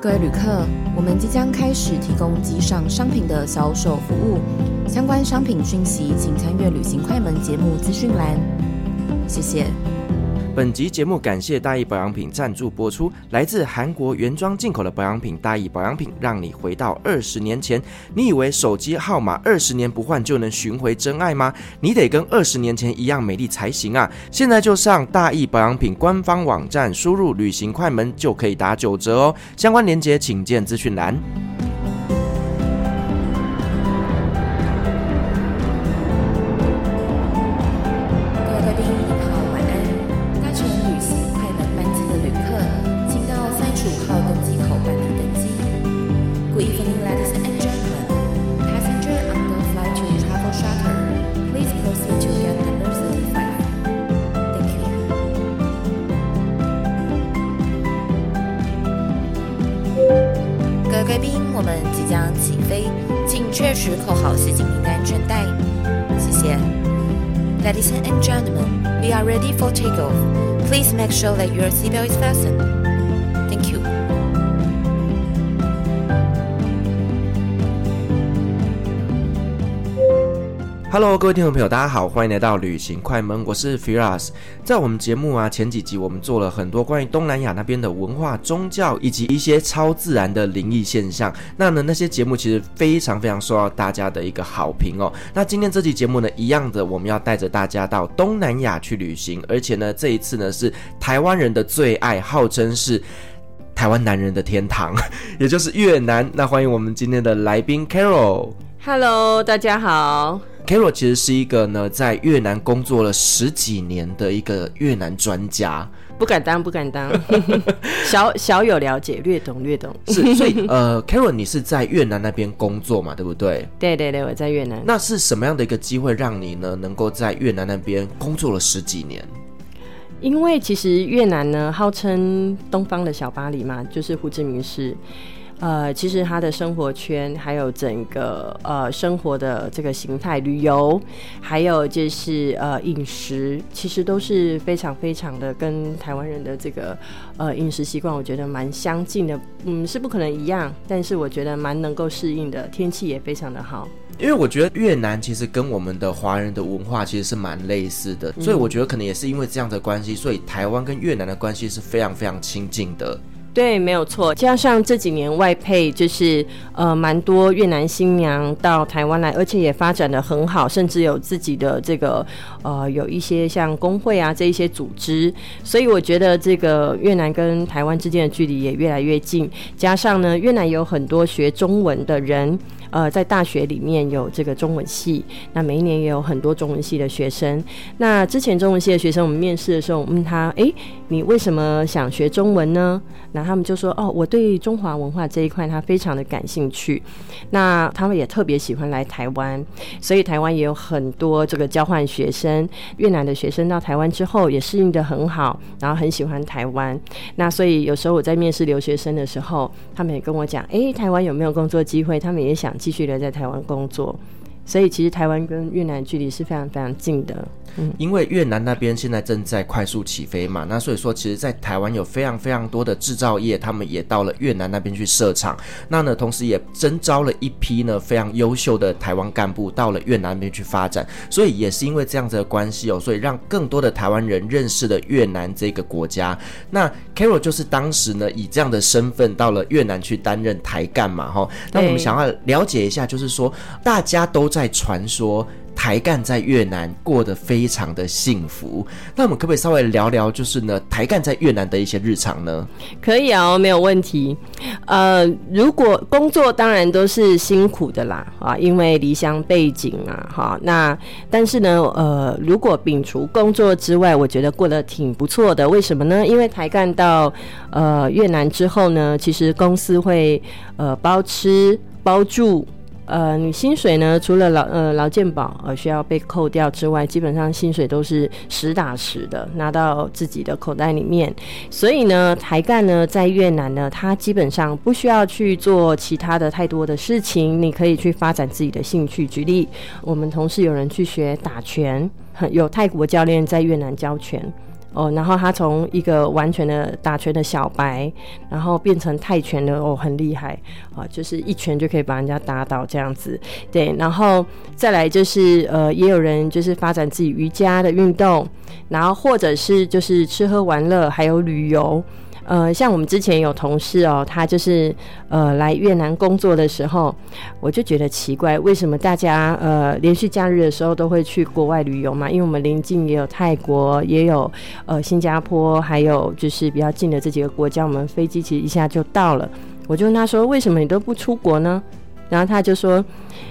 各位旅客，我们即将开始提供机上商品的销售服务，相关商品讯息请参阅旅行快门节目资讯栏。谢谢。本集节目感谢大益保养品赞助播出。来自韩国原装进口的保养品，大益保养品让你回到二十年前。你以为手机号码二十年不换就能寻回真爱吗？你得跟二十年前一样美丽才行啊！现在就上大益保养品官方网站，输入“旅行快门”就可以打九折哦。相关链接请见资讯栏。听众朋友，大家好，欢迎来到旅行快门，我是 Firas。在我们节目啊，前几集我们做了很多关于东南亚那边的文化、宗教以及一些超自然的灵异现象。那呢，那些节目其实非常非常受到大家的一个好评哦。那今天这期节目呢，一样的，我们要带着大家到东南亚去旅行，而且呢，这一次呢是台湾人的最爱，号称是台湾男人的天堂，也就是越南。那欢迎我们今天的来宾 Carol。Hello，大家好。Carol 其实是一个呢，在越南工作了十几年的一个越南专家，不敢当，不敢当，小小有了解，略懂略懂。是，所以呃，Carol，你是在越南那边工作嘛，对不对？对对对，我在越南。那是什么样的一个机会让你呢，能够在越南那边工作了十几年？因为其实越南呢，号称东方的小巴黎嘛，就是胡志明市。呃，其实他的生活圈，还有整个呃生活的这个形态，旅游，还有就是呃饮食，其实都是非常非常的跟台湾人的这个呃饮食习惯，我觉得蛮相近的。嗯，是不可能一样，但是我觉得蛮能够适应的。天气也非常的好，因为我觉得越南其实跟我们的华人的文化其实是蛮类似的，所以我觉得可能也是因为这样的关系，所以台湾跟越南的关系是非常非常亲近的。对，没有错。加上这几年外配，就是呃，蛮多越南新娘到台湾来，而且也发展的很好，甚至有自己的这个呃，有一些像工会啊这一些组织。所以我觉得这个越南跟台湾之间的距离也越来越近。加上呢，越南有很多学中文的人。呃，在大学里面有这个中文系，那每一年也有很多中文系的学生。那之前中文系的学生，我们面试的时候，我问他，哎，你为什么想学中文呢？那他们就说，哦，我对中华文化这一块他非常的感兴趣。那他们也特别喜欢来台湾，所以台湾也有很多这个交换学生，越南的学生到台湾之后也适应得很好，然后很喜欢台湾。那所以有时候我在面试留学生的时候，他们也跟我讲，哎，台湾有没有工作机会？他们也想。继续留在台湾工作。所以其实台湾跟越南距离是非常非常近的，嗯，因为越南那边现在正在快速起飞嘛，那所以说其实，在台湾有非常非常多的制造业，他们也到了越南那边去设厂，那呢，同时也征招了一批呢非常优秀的台湾干部到了越南那边去发展，所以也是因为这样子的关系哦，所以让更多的台湾人认识了越南这个国家。那 Carol 就是当时呢以这样的身份到了越南去担任台干嘛，哈，那我们想要了解一下，就是说大家都在。在传说台干在越南过得非常的幸福，那我们可不可以稍微聊聊，就是呢台干在越南的一些日常呢？可以啊，没有问题。呃，如果工作当然都是辛苦的啦，啊，因为离乡背景啊，哈。那但是呢，呃，如果摒除工作之外，我觉得过得挺不错的。为什么呢？因为台干到呃越南之后呢，其实公司会呃包吃包住。呃，你薪水呢？除了劳呃劳健保呃需要被扣掉之外，基本上薪水都是实打实的拿到自己的口袋里面。所以呢，台干呢在越南呢，他基本上不需要去做其他的太多的事情，你可以去发展自己的兴趣。举例，我们同事有人去学打拳，有泰国教练在越南教拳。哦，然后他从一个完全的打拳的小白，然后变成泰拳的哦，很厉害啊，就是一拳就可以把人家打倒这样子。对，然后再来就是呃，也有人就是发展自己瑜伽的运动，然后或者是就是吃喝玩乐，还有旅游。呃，像我们之前有同事哦，他就是呃来越南工作的时候，我就觉得奇怪，为什么大家呃连续假日的时候都会去国外旅游嘛？因为我们邻近也有泰国，也有呃新加坡，还有就是比较近的这几个国家，我们飞机其实一下就到了。我就问他说，为什么你都不出国呢？然后他就说，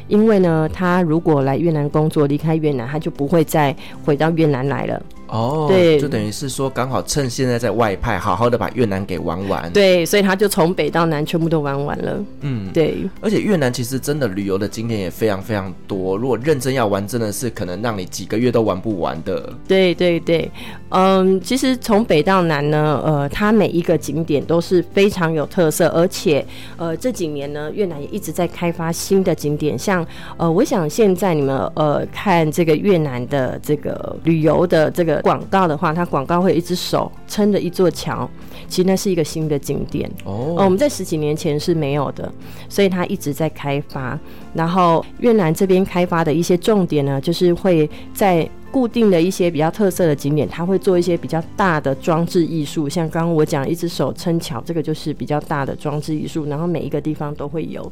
因为呢，他如果来越南工作，离开越南，他就不会再回到越南来了。哦，对，就等于是说，刚好趁现在在外派，好好的把越南给玩完。对，所以他就从北到南全部都玩完了。嗯，对。而且越南其实真的旅游的景点也非常非常多，如果认真要玩，真的是可能让你几个月都玩不完的。对对对，嗯，其实从北到南呢，呃，它每一个景点都是非常有特色，而且呃这几年呢，越南也一直在开发新的景点，像呃，我想现在你们呃看这个越南的这个旅游的这个。广告的话，它广告会有一只手撑着一座桥，其实那是一个新的景点哦。我们在十几年前是没有的，所以它一直在开发。然后越南这边开发的一些重点呢，就是会在固定的一些比较特色的景点，它会做一些比较大的装置艺术，像刚刚我讲一只手撑桥，这个就是比较大的装置艺术。然后每一个地方都会有，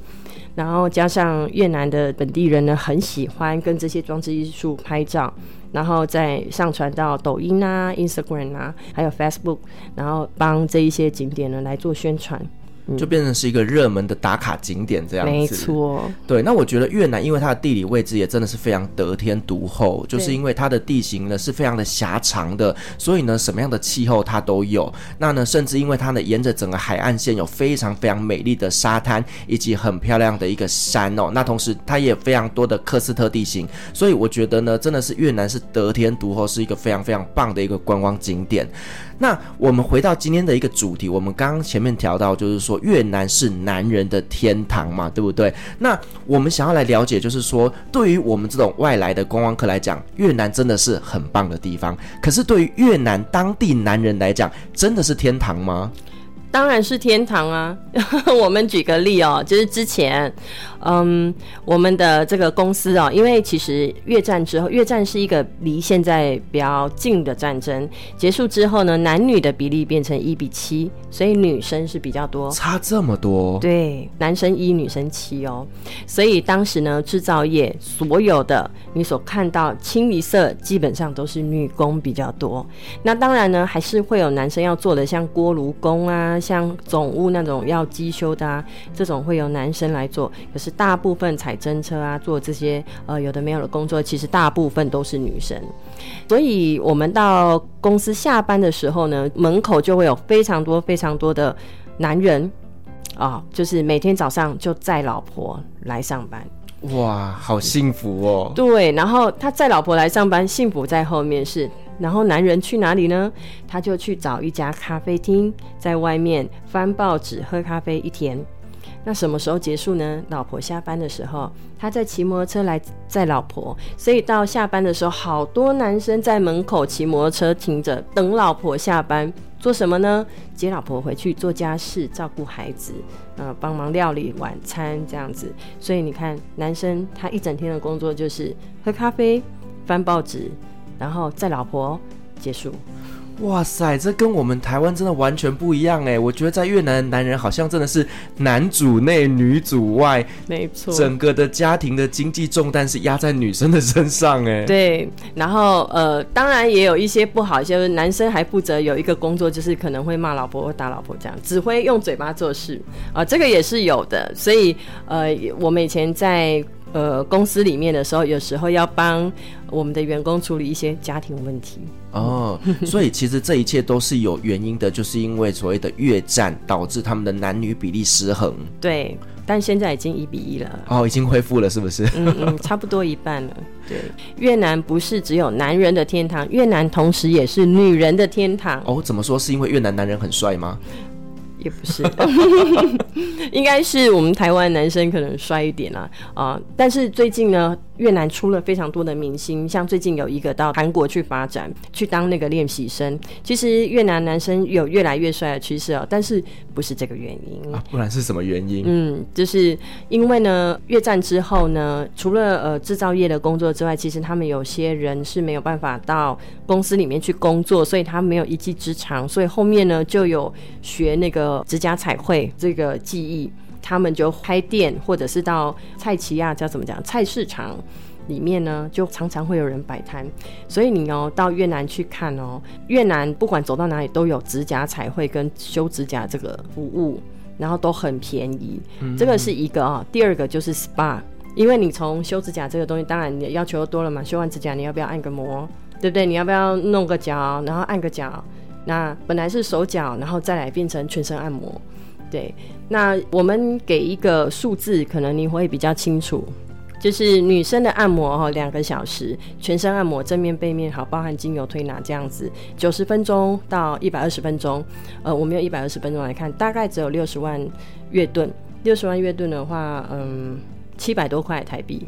然后加上越南的本地人呢，很喜欢跟这些装置艺术拍照。然后再上传到抖音啊、Instagram 啊，还有 Facebook，然后帮这一些景点呢来做宣传。就变成是一个热门的打卡景点这样子。没错，对。那我觉得越南因为它的地理位置也真的是非常得天独厚，就是因为它的地形呢是非常的狭长的，所以呢什么样的气候它都有。那呢甚至因为它呢沿着整个海岸线有非常非常美丽的沙滩以及很漂亮的一个山哦。那同时它也有非常多的喀斯特地形，所以我觉得呢真的是越南是得天独厚，是一个非常非常棒的一个观光景点。那我们回到今天的一个主题，我们刚刚前面调到，就是说越南是男人的天堂嘛，对不对？那我们想要来了解，就是说对于我们这种外来的观光客来讲，越南真的是很棒的地方。可是对于越南当地男人来讲，真的是天堂吗？当然是天堂啊！我们举个例哦，就是之前，嗯，我们的这个公司哦，因为其实越战之后，越战是一个离现在比较近的战争，结束之后呢，男女的比例变成一比七，所以女生是比较多，差这么多？对，男生一，女生七哦。所以当时呢，制造业所有的你所看到清一色，基本上都是女工比较多。那当然呢，还是会有男生要做的，像锅炉工啊。像总务那种要机修的啊，这种会由男生来做。可是大部分踩真车啊，做这些呃有的没有的工作，其实大部分都是女生。所以我们到公司下班的时候呢，门口就会有非常多非常多的男人啊，就是每天早上就载老婆来上班。哇，好幸福哦！对，然后他载老婆来上班，幸福在后面是。然后男人去哪里呢？他就去找一家咖啡厅，在外面翻报纸、喝咖啡一天。那什么时候结束呢？老婆下班的时候，他在骑摩托车来载老婆。所以到下班的时候，好多男生在门口骑摩托车停着，等老婆下班。做什么呢？接老婆回去做家事、照顾孩子，呃，帮忙料理晚餐这样子。所以你看，男生他一整天的工作就是喝咖啡、翻报纸。然后再老婆结束。哇塞，这跟我们台湾真的完全不一样哎！我觉得在越南的男人好像真的是男主内女主外，没错，整个的家庭的经济重担是压在女生的身上哎。对，然后呃，当然也有一些不好，就是男生还负责有一个工作，就是可能会骂老婆或打老婆这样，只会用嘴巴做事啊，呃，这个也是有的。所以呃，我们以前在。呃，公司里面的时候，有时候要帮我们的员工处理一些家庭问题。哦，所以其实这一切都是有原因的，就是因为所谓的越战导致他们的男女比例失衡。对，但现在已经一比一了。哦，已经恢复了，是不是？嗯嗯，差不多一半了。对，越南不是只有男人的天堂，越南同时也是女人的天堂。哦，怎么说？是因为越南男人很帅吗？也不是，应该是我们台湾男生可能帅一点啦啊，呃。但是最近呢，越南出了非常多的明星，像最近有一个到韩国去发展，去当那个练习生。其实越南男生有越来越帅的趋势哦，但是不是这个原因啊？不然是什么原因？嗯，就是因为呢，越战之后呢，除了呃制造业的工作之外，其实他们有些人是没有办法到公司里面去工作，所以他没有一技之长，所以后面呢就有学那个指甲彩绘这个技艺，他们就开店或者是到菜市啊，叫怎么讲菜市场里面呢，就常常会有人摆摊。所以你哦到越南去看哦，越南不管走到哪里都有指甲彩绘跟修指甲这个服务，然后都很便宜。这个是一个啊、第二个就是 SPA，因为你从修指甲这个东西，当然你要求多了嘛，修完指甲你要不要按个摩，对不对？你要不要弄个脚，然后按个脚？那本来是手脚，然后再来变成全身按摩，对。那我们给一个数字，可能你会比较清楚，就是女生的按摩哈，两个小时，全身按摩正面背面好，包含精油推拿这样子，九十分钟到一百二十分钟。呃，我们用一百二十分钟来看，大概只有六十万月盾。六十万月盾的话，嗯。七百多块台币，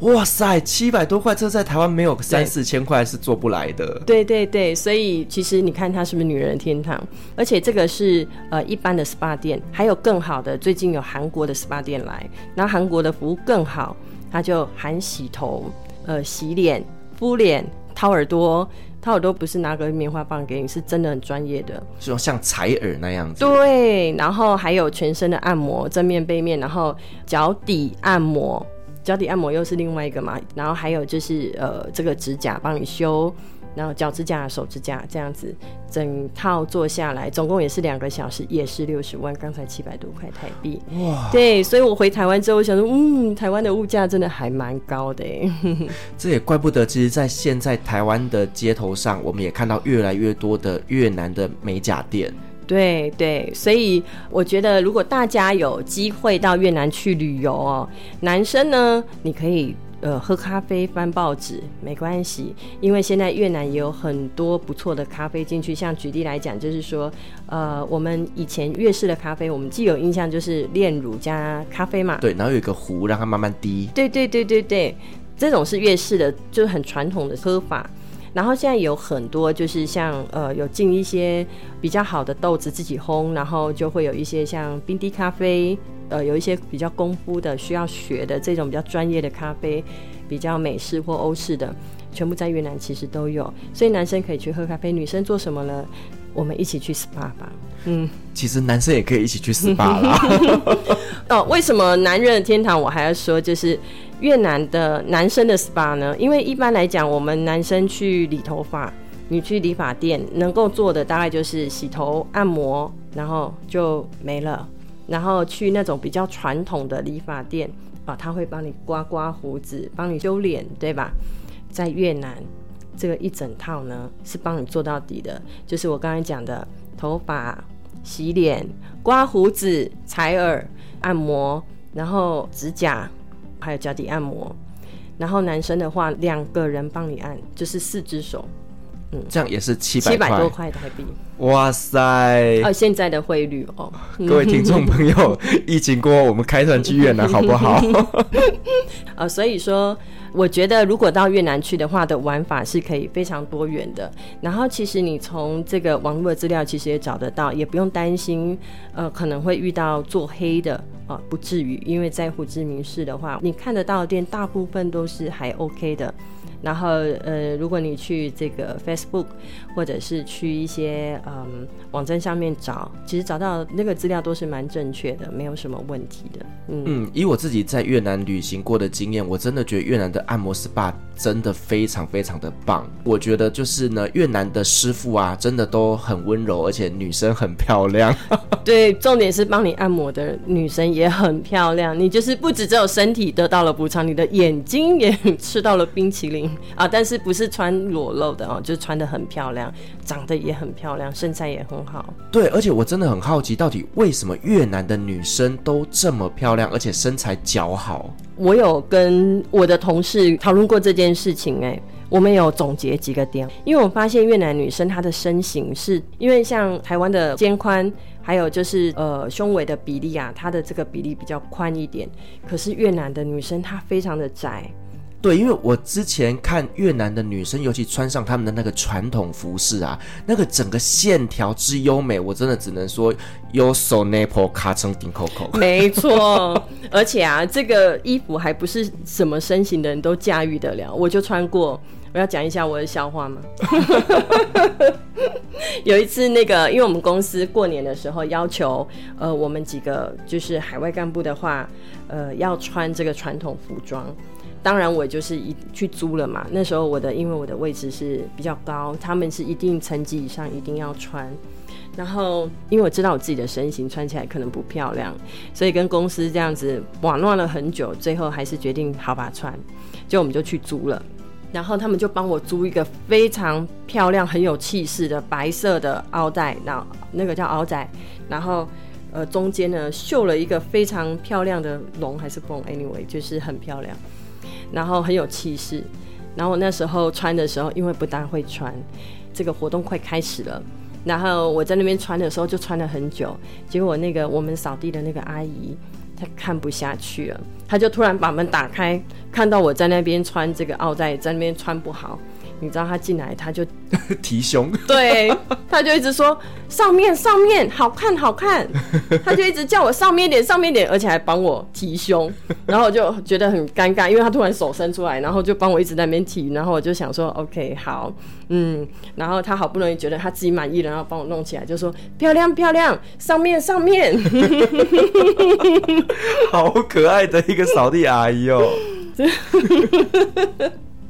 哇塞，七百多块，这在台湾没有三四千块是做不来的。对对对，所以其实你看它是不是女人的天堂？而且这个是呃一般的 SPA 店，还有更好的，最近有韩国的 SPA 店来，那韩国的服务更好，它就含洗头、呃洗脸、敷脸、掏耳朵。掏耳朵不是拿个棉花棒给你，是真的很专业的，是像采耳那样子。对，然后还有全身的按摩，正面、背面，然后脚底按摩，脚底按摩又是另外一个嘛，然后还有就是呃，这个指甲帮你修。然后脚指甲、手指甲这样子，整套做下来，总共也是两个小时，也是六十万。刚才七百多块台币，哇！对，所以我回台湾之后，我想说，嗯，台湾的物价真的还蛮高的。这也怪不得，其实，在现在台湾的街头上，我们也看到越来越多的越南的美甲店。对对，所以我觉得，如果大家有机会到越南去旅游哦，男生呢，你可以。呃，喝咖啡、翻报纸没关系，因为现在越南也有很多不错的咖啡进去。像举例来讲，就是说，呃，我们以前越式的咖啡，我们既有印象就是炼乳加咖啡嘛。对，然后有一个壶让它慢慢滴。对对对对对，这种是越式的，就是很传统的喝法。然后现在有很多就是像呃，有进一些比较好的豆子自己烘，然后就会有一些像冰滴咖啡。呃，有一些比较功夫的，需要学的这种比较专业的咖啡，比较美式或欧式的，全部在越南其实都有。所以男生可以去喝咖啡，女生做什么呢？我们一起去 SPA 吧。嗯，其实男生也可以一起去 SPA 啦。哦，为什么男人的天堂？我还要说，就是越南的男生的 SPA 呢？因为一般来讲，我们男生去理头发，你去理发店能够做的大概就是洗头、按摩，然后就没了。然后去那种比较传统的理发店啊，他会帮你刮刮胡子，帮你修脸，对吧？在越南，这个一整套呢是帮你做到底的，就是我刚才讲的头发、洗脸、刮胡子、采耳、按摩，然后指甲，还有脚底按摩。然后男生的话，两个人帮你按，就是四只手。嗯，这样也是七百七百多块台币。哇塞！哦，现在的汇率哦，各位听众朋友，疫情过后我们开团剧院了好不好？呃，所以说，我觉得如果到越南去的话，的玩法是可以非常多元的。然后，其实你从这个网络资料其实也找得到，也不用担心，呃，可能会遇到做黑的啊，不至于，因为在胡志明市的话，你看得到的店大部分都是还 OK 的。然后，呃，如果你去这个 Facebook，或者是去一些嗯网站上面找，其实找到那个资料都是蛮正确的，没有什么问题的。嗯，嗯，以我自己在越南旅行过的经验，我真的觉得越南的按摩 SPA 真的非常非常的棒。我觉得就是呢，越南的师傅啊，真的都很温柔，而且女生很漂亮。对，重点是帮你按摩的女生也很漂亮。你就是不止只有身体得到了补偿，你的眼睛也吃到了冰淇淋。啊，但是不是穿裸露的哦，就是穿的很漂亮，长得也很漂亮，身材也很好。对，而且我真的很好奇，到底为什么越南的女生都这么漂亮，而且身材姣好？我有跟我的同事讨论过这件事情，哎，我们有总结几个点，因为我发现越南女生她的身形是因为像台湾的肩宽。还有就是呃胸围的比例啊，她的这个比例比较宽一点。可是越南的女生她非常的窄。对，因为我之前看越南的女生，尤其穿上他们的那个传统服饰啊，那个整个线条之优美，我真的只能说有手 nipple 卡成顶扣扣。没错，而且啊，这个衣服还不是什么身形的人都驾驭得了。我就穿过，我要讲一下我的笑话吗？有一次，那个因为我们公司过年的时候要求，呃，我们几个就是海外干部的话，呃，要穿这个传统服装。当然，我就是一去租了嘛。那时候我的，因为我的位置是比较高，他们是一定层级以上一定要穿。然后，因为我知道我自己的身形穿起来可能不漂亮，所以跟公司这样子网络了很久，最后还是决定好吧穿。就我们就去租了，然后他们就帮我租一个非常漂亮、很有气势的白色的奥黛，那那个叫奥仔，然后呃中间呢绣了一个非常漂亮的龙还是凤，anyway 就是很漂亮。然后很有气势，然后我那时候穿的时候，因为不大会穿，这个活动快开始了，然后我在那边穿的时候就穿了很久，结果那个我们扫地的那个阿姨她看不下去了，她就突然把门打开，看到我在那边穿这个奥黛，在那边穿不好。你知道他进来，他就 提胸，对，他就一直说上面上面好看好看，他就一直叫我上面点上面点，而且还帮我提胸，然后我就觉得很尴尬，因为他突然手伸出来，然后就帮我一直在那边提，然后我就想说 OK 好，嗯，然后他好不容易觉得他自己满意了，然后帮我弄起来，就说漂亮漂亮，上面上面，好可爱的一个扫地阿姨哦。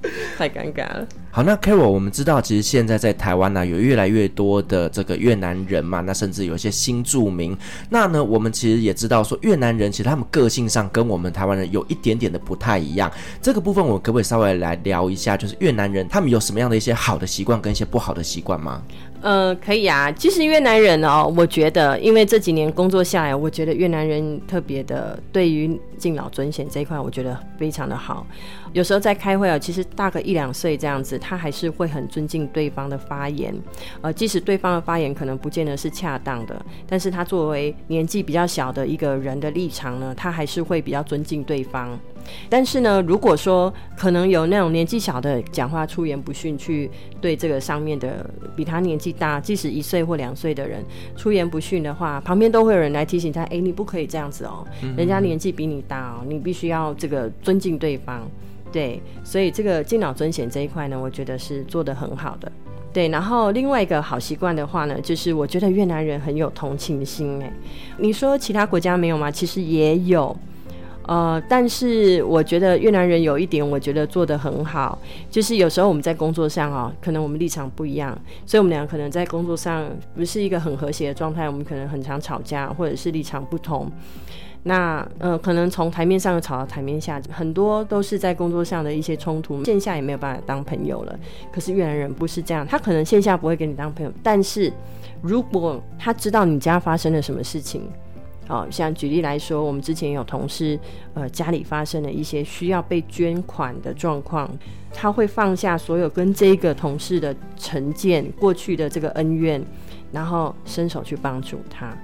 太尴尬了。好，那 Carol，我们知道，其实现在在台湾呢、有越来越多的这个越南人嘛，那甚至有一些新住民。那呢，我们其实也知道说，越南人其实他们个性上跟我们台湾人有一点点的不太一样。这个部分，我可不可以稍微来聊一下，就是越南人他们有什么样的一些好的习惯跟一些不好的习惯吗？呃，可以啊。其实越南人哦，我觉得，因为这几年工作下来，我觉得越南人特别的对于敬老尊贤这一块，我觉得非常的好。有时候在开会啊，其实大个一两岁这样子，他还是会很尊敬对方的发言。呃，即使对方的发言可能不见得是恰当的，但是他作为年纪比较小的一个人的立场呢，他还是会比较尊敬对方。但是呢，如果说可能有那种年纪小的讲话出言不逊，去对这个上面的比他年纪大，即使一岁或两岁的人出言不逊的话，旁边都会有人来提醒他：哎，你不可以这样子哦，人家年纪比你大哦，你必须要这个尊敬对方。对，所以这个敬老尊贤这一块呢，我觉得是做得很好的。对，然后另外一个好习惯的话呢，就是我觉得越南人很有同情心。哎，你说其他国家没有吗？其实也有。呃，但是我觉得越南人有一点，我觉得做得很好，就是有时候我们在工作上啊，可能我们立场不一样，所以我们俩可能在工作上不是一个很和谐的状态，我们可能很常吵架，或者是立场不同。那呃，可能从台面上吵到台面下，很多都是在工作上的一些冲突，线下也没有办法当朋友了。可是越南人不是这样，他可能线下不会跟你当朋友，但是如果他知道你家发生了什么事情。哦，像举例来说，我们之前有同事，呃，家里发生了一些需要被捐款的状况，他会放下所有跟这个同事的成见、过去的这个恩怨，然后伸手去帮助他。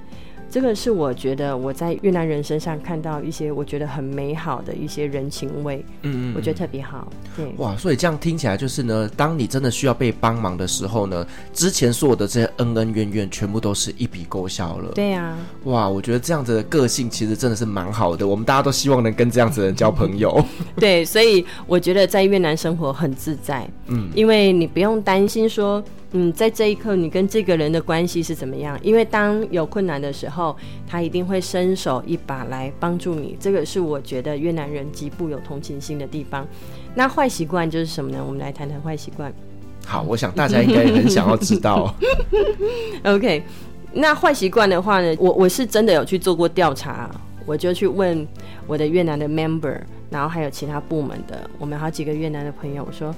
这个是我觉得我在越南人身上看到一些我觉得很美好的一些人情味，嗯，嗯，我觉得特别好。对，哇，所以这样听起来就是呢，当你真的需要被帮忙的时候呢，之前所有的这些恩恩怨怨全部都是一笔勾销了。对呀，哇，我觉得这样子的个性其实真的是蛮好的，我们大家都希望能跟这样子的人交朋友。对，所以我觉得在越南生活很自在，嗯，因为你不用担心说。嗯，在这一刻，你跟这个人的关系是怎么样？因为当有困难的时候，他一定会伸手一把来帮助你。这个是我觉得越南人极富有同情心的地方。那坏习惯就是什么呢？我们来谈谈坏习惯。好，我想大家应该很想要知道。OK，那坏习惯的话呢，我我是真的有去做过调查，我就去问我的越南的 member，然后还有其他部门的，我们好几个越南的朋友，我说。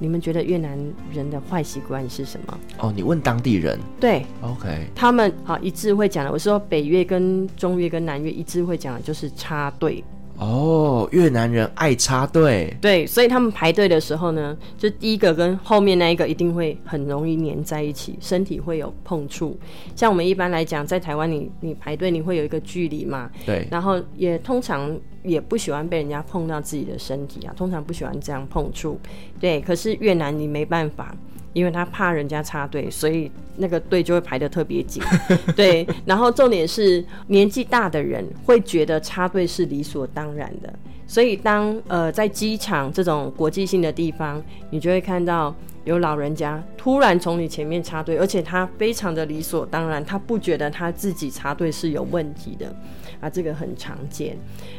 你们觉得越南人的坏习惯是什么？哦，你问当地人。对，OK，他们好一致会讲的。我说北越跟中越跟南越一致会讲的就是插队。哦，越南人爱插队，对，所以他们排队的时候呢，就第一个跟后面那一个一定会很容易粘在一起，身体会有碰触。像我们一般来讲，在台湾你你排队你会有一个距离嘛，对，然后也通常也不喜欢被人家碰到自己的身体啊，通常不喜欢这样碰触，对。可是越南你没办法。因为他怕人家插队，所以那个队就会排得特别紧。对，然后重点是年纪大的人会觉得插队是理所当然的，所以当呃在机场这种国际性的地方，你就会看到有老人家突然从你前面插队，而且他非常的理所当然，他不觉得他自己插队是有问题的。啊，这个很常见，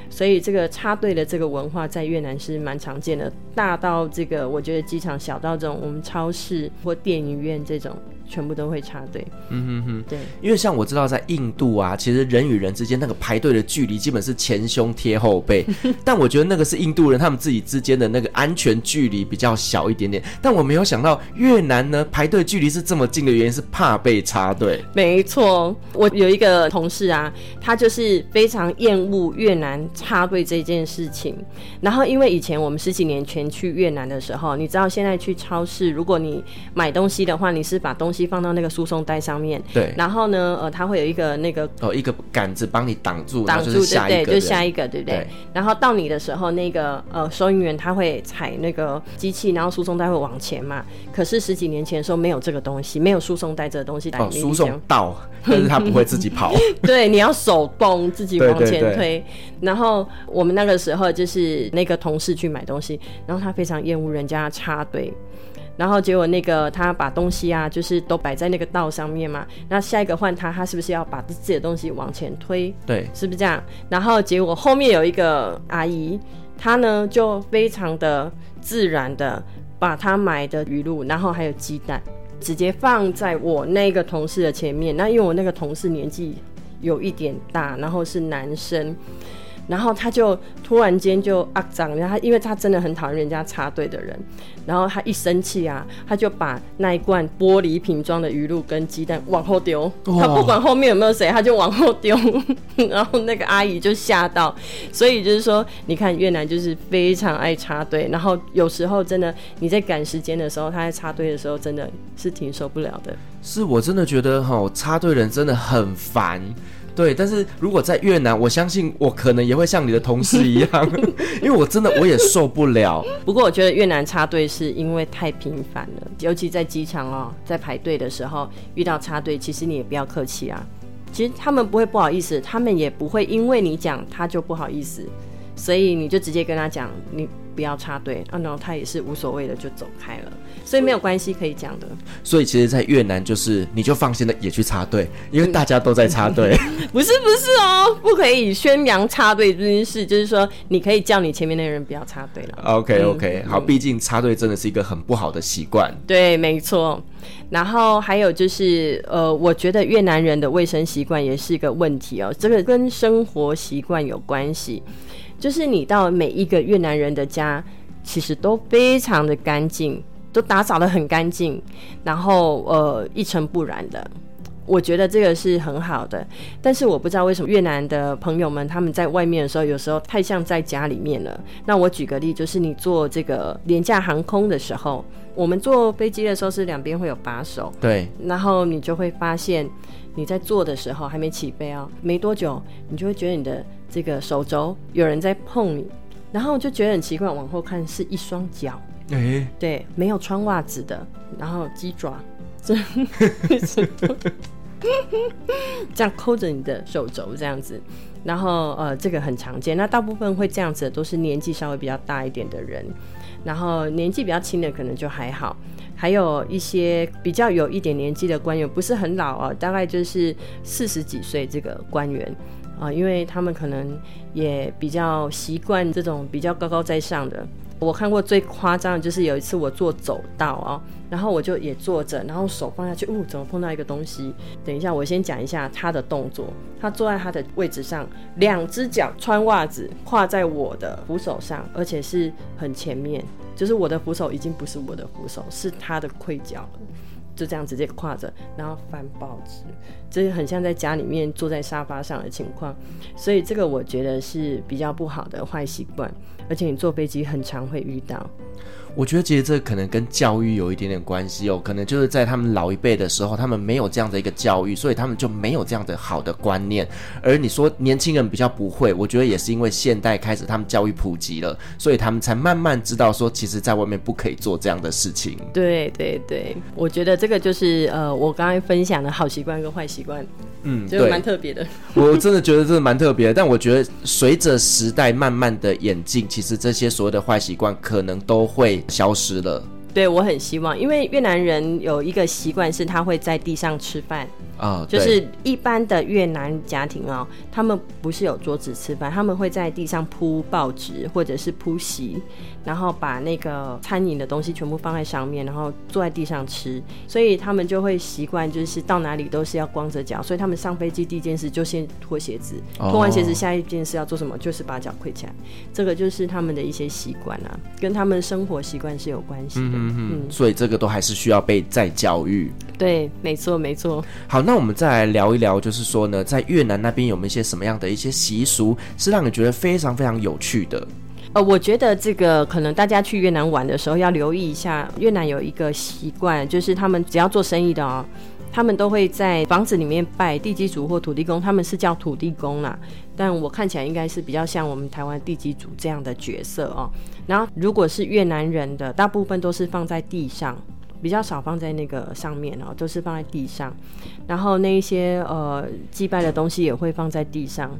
所以这个插队的这个文化在越南是蛮常见的，大到这个我觉得机场，小到这种我们超市或电影院这种。全部都会插队，嗯哼哼，对，因为像我知道在印度啊，其实人与人之间那个排队的距离基本是前胸贴后背，但我觉得那个是印度人他们自己之间的那个安全距离比较小一点点，但我没有想到越南呢排队距离是这么近的原因是怕被插队。没错，我有一个同事啊，他就是非常厌恶越南插队这件事情，然后因为以前我们十几年前去越南的时候，你知道现在去超市，如果你买东西的话，你是把东西放到那个输送带上面，对，然后呢，呃，它会有一个那个哦，一个杆子帮你挡住，挡住，对对，就下一个，对不对？对，然后到你的时候，那个呃，收银员他会踩那个机器，然后输送带会往前嘛。可是十几年前的时候没有这个东西，没有输送带这个东西，哦，输送到，但是他不会自己跑，对，你要手动自己往前推。然后我们那个时候就是那个同事去买东西，然后他非常厌恶人家插队。然后结果那个他把东西啊，就是都摆在那个道上面嘛。那下一个换他，他是不是要把自己的东西往前推？对，是不是这样？然后结果后面有一个阿姨，她呢就非常的自然的把她买的鱼露，然后还有鸡蛋，直接放在我那个同事的前面。那因为我那个同事年纪有一点大，然后是男生。然后他就突然间就啊脏，然后他因为他真的很讨厌人家插队的人，然后他一生气啊，他就把那一罐玻璃瓶装的鱼露跟鸡蛋往后丢，他不管后面有没有谁，他就往后丢，然后那个阿姨就吓到，所以就是说，你看越南就是非常爱插队，然后有时候真的你在赶时间的时候，他在插队的时候真的是挺受不了的。是我真的觉得哈，插队人真的很烦。对，但是如果在越南，我相信我可能也会像你的同事一样，因为我真的我也受不了。不过我觉得越南插队是因为太频繁了，尤其在机场哦，在排队的时候遇到插队，其实你也不要客气啊。其实他们不会不好意思，他们也不会因为你讲他就不好意思，所以你就直接跟他讲你。不要插队，啊，然后他也是无所谓的就走开了，所以没有关系可以讲的。所以其实，在越南就是你就放心的也去插队，因为大家都在插队。不是不是哦，不可以宣扬插队这件事，就是说你可以叫你前面那个人不要插队了。OK OK，、嗯、好，毕竟插队真的是一个很不好的习惯。对，没错。然后还有就是，呃，我觉得越南人的卫生习惯也是一个问题哦，这个跟生活习惯有关系。就是你到每一个越南人的家，其实都非常的干净，都打扫得很干净，然后呃一尘不染的。我觉得这个是很好的，但是我不知道为什么越南的朋友们他们在外面的时候，有时候太像在家里面了。那我举个例，就是你坐这个廉价航空的时候，我们坐飞机的时候是两边会有把手，对，然后你就会发现你在坐的时候还没起飞哦，没多久你就会觉得你的。这个手肘有人在碰你，然后就觉得很奇怪，往后看是一双脚，哎、对，没有穿袜子的，然后鸡爪，这样抠着你的手肘这样子，然后呃，这个很常见。那大部分会这样子的都是年纪稍微比较大一点的人，然后年纪比较轻的可能就还好，还有一些比较有一点年纪的官员，不是很老啊，大概就是四十几岁这个官员。啊，因为他们可能也比较习惯这种比较高高在上的。我看过最夸张的就是有一次我坐走道啊，然后我就也坐着，然后手放下去，哦，怎么碰到一个东西？等一下，我先讲一下他的动作。他坐在他的位置上，两只脚穿袜子跨在我的扶手上，而且是很前面，就是我的扶手已经不是我的扶手，是他的盔脚了。就这样直接跨着，然后翻报纸，这很像在家里面坐在沙发上的情况。所以这个我觉得是比较不好的坏习惯，而且你坐飞机很常会遇到。我觉得其实这可能跟教育有一点点关系哦，可能就是在他们老一辈的时候，他们没有这样的一个教育，所以他们就没有这样的好的观念。而你说年轻人比较不会，我觉得也是因为现代开始他们教育普及了，所以他们才慢慢知道说，其实在外面不可以做这样的事情。对对对，我觉得这个就是呃，我刚才分享的好习惯跟坏习惯，嗯，就蛮特别的。我真的觉得这是蛮特别的，但我觉得随着时代慢慢的演进，其实这些所谓的坏习惯可能都会。消失了。对，我很希望，因为越南人有一个习惯是他会在地上吃饭啊，就是一般的越南家庭哦，他们不是有桌子吃饭，他们会在地上铺报纸或者是铺席，然后把那个餐饮的东西全部放在上面，然后坐在地上吃，所以他们就会习惯就是到哪里都是要光着脚，所以他们上飞机第一件事就先脱鞋子，脱完鞋子下一件事要做什么？就是把脚跪起来，这个就是他们的一些习惯啊，跟他们生活习惯是有关系的。嗯嗯，所以这个都还是需要被再教育。对，没错，没错。好，那那我们再来聊一聊，就是说呢，在越南那边有没有一些什么样的一些习俗，是让你觉得非常非常有趣的？呃，我觉得这个可能大家去越南玩的时候要留意一下，越南有一个习惯，就是他们只要做生意的哦。他们都会在房子里面拜地基主或土地公，他们是叫土地公啦，但我看起来应该是比较像我们台湾地基主这样的角色哦。然后如果是越南人的，大部分都是放在地上，比较少放在那个上面哦，都是放在地上。然后那一些呃祭拜的东西也会放在地上。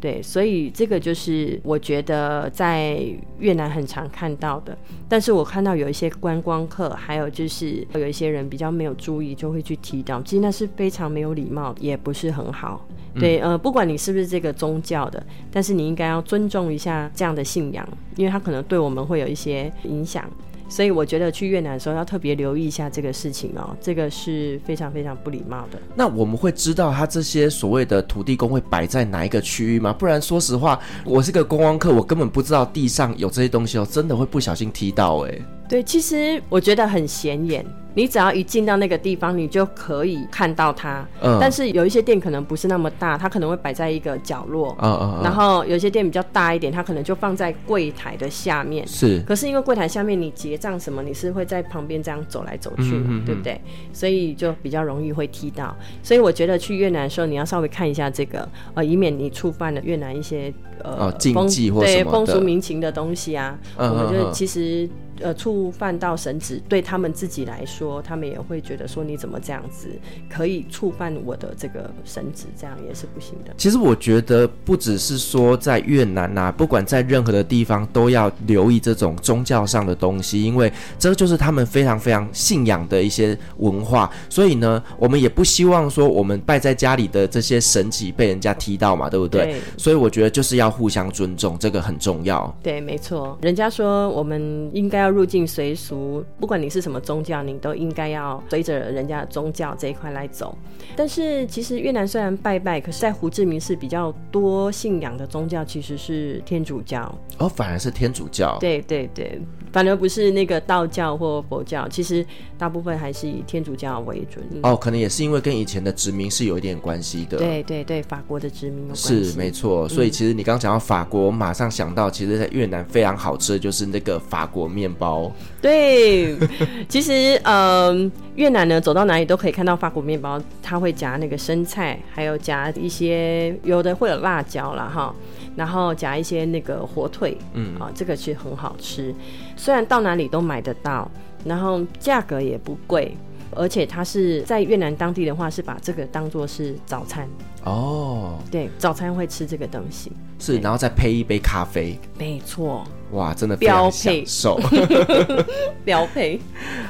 对，所以这个就是我觉得在越南很常看到的，但是我看到有一些观光客，还有就是有一些人比较没有注意，就会去提到，其实那是非常没有礼貌，也不是很好。对，呃，不管你是不是这个宗教的，但是你应该要尊重一下这样的信仰，因为他可能对我们会有一些影响。所以我觉得去越南的时候要特别留意一下这个事情哦，这个是非常非常不礼貌的。那我们会知道他这些所谓的土地公会摆在哪一个区域吗？不然说实话，我是个观光客，我根本不知道地上有这些东西哦，真的会不小心踢到哎。对，其实我觉得很显眼。你只要一进到那个地方，你就可以看到它。嗯。但是有一些店可能不是那么大，它可能会摆在一个角落。嗯嗯。然后有些店比较大一点，它可能就放在柜台的下面。是。可是因为柜台下面你结账什么，你是会在旁边这样走来走去，嗯嗯嗯，对不对？所以就比较容易会踢到。所以我觉得去越南的时候，你要稍微看一下这个，呃，以免你触犯了越南一些呃禁忌或什么对风俗民情的东西啊。我们就其实。呃，触犯到神旨，对他们自己来说，他们也会觉得说，你怎么这样子可以触犯我的这个神旨，这样也是不行的。其实我觉得不只是说在越南呐、啊，不管在任何的地方都要留意这种宗教上的东西，因为这就是他们非常非常信仰的一些文化。所以呢，我们也不希望说我们拜在家里的这些神祇被人家踢到嘛，对不对？对。所以我觉得就是要互相尊重，这个很重要。对，没错。人家说我们应该要。入境随俗，不管你是什么宗教，你都应该要随着人家的宗教这一块来走。但是其实越南虽然拜拜，可是在胡志明市比较多信仰的宗教其实是天主教。哦，反而是天主教。对对对，反而不是那个道教或佛教，其实大部分还是以天主教为准。哦，可能也是因为跟以前的殖民是有一点关系的。对对对，法国的殖民有关系。是没错。所以其实你刚刚讲到法国，我马上想到，其实在越南非常好吃的就是那个法国面包。包。对，其实嗯、呃，越南呢，走到哪里都可以看到法国面包，它会夹那个生菜，还有夹一些有的会有辣椒啦哈，然后夹一些那个火腿，嗯。啊，这个其实很好吃。虽然到哪里都买得到，然后价格也不贵，而且它是在越南当地的话，是把这个当做是早餐哦。对，早餐会吃这个东西，是，然后再配一杯咖啡，没错。哇，真的标配。标配。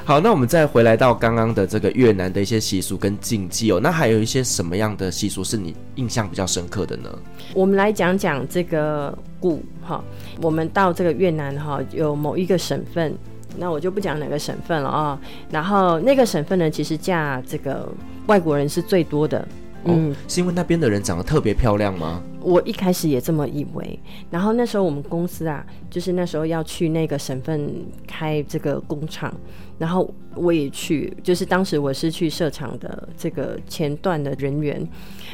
好，那我们再回来到刚刚的这个越南的一些习俗跟禁忌哦，那还有一些什么样的习俗是你印象比较深刻的呢？我们来讲讲这个古哈，我们到这个越南哈，有某一个省份，那我就不讲哪个省份了啊、哦。然后那个省份呢，其实嫁这个外国人是最多的，嗯，哦、是因为那边的人长得特别漂亮吗？我一开始也这么以为。然后那时候我们公司啊，就是那时候要去那个省份开这个工厂，然后我也去，就是当时我是去设厂的这个前段的人员。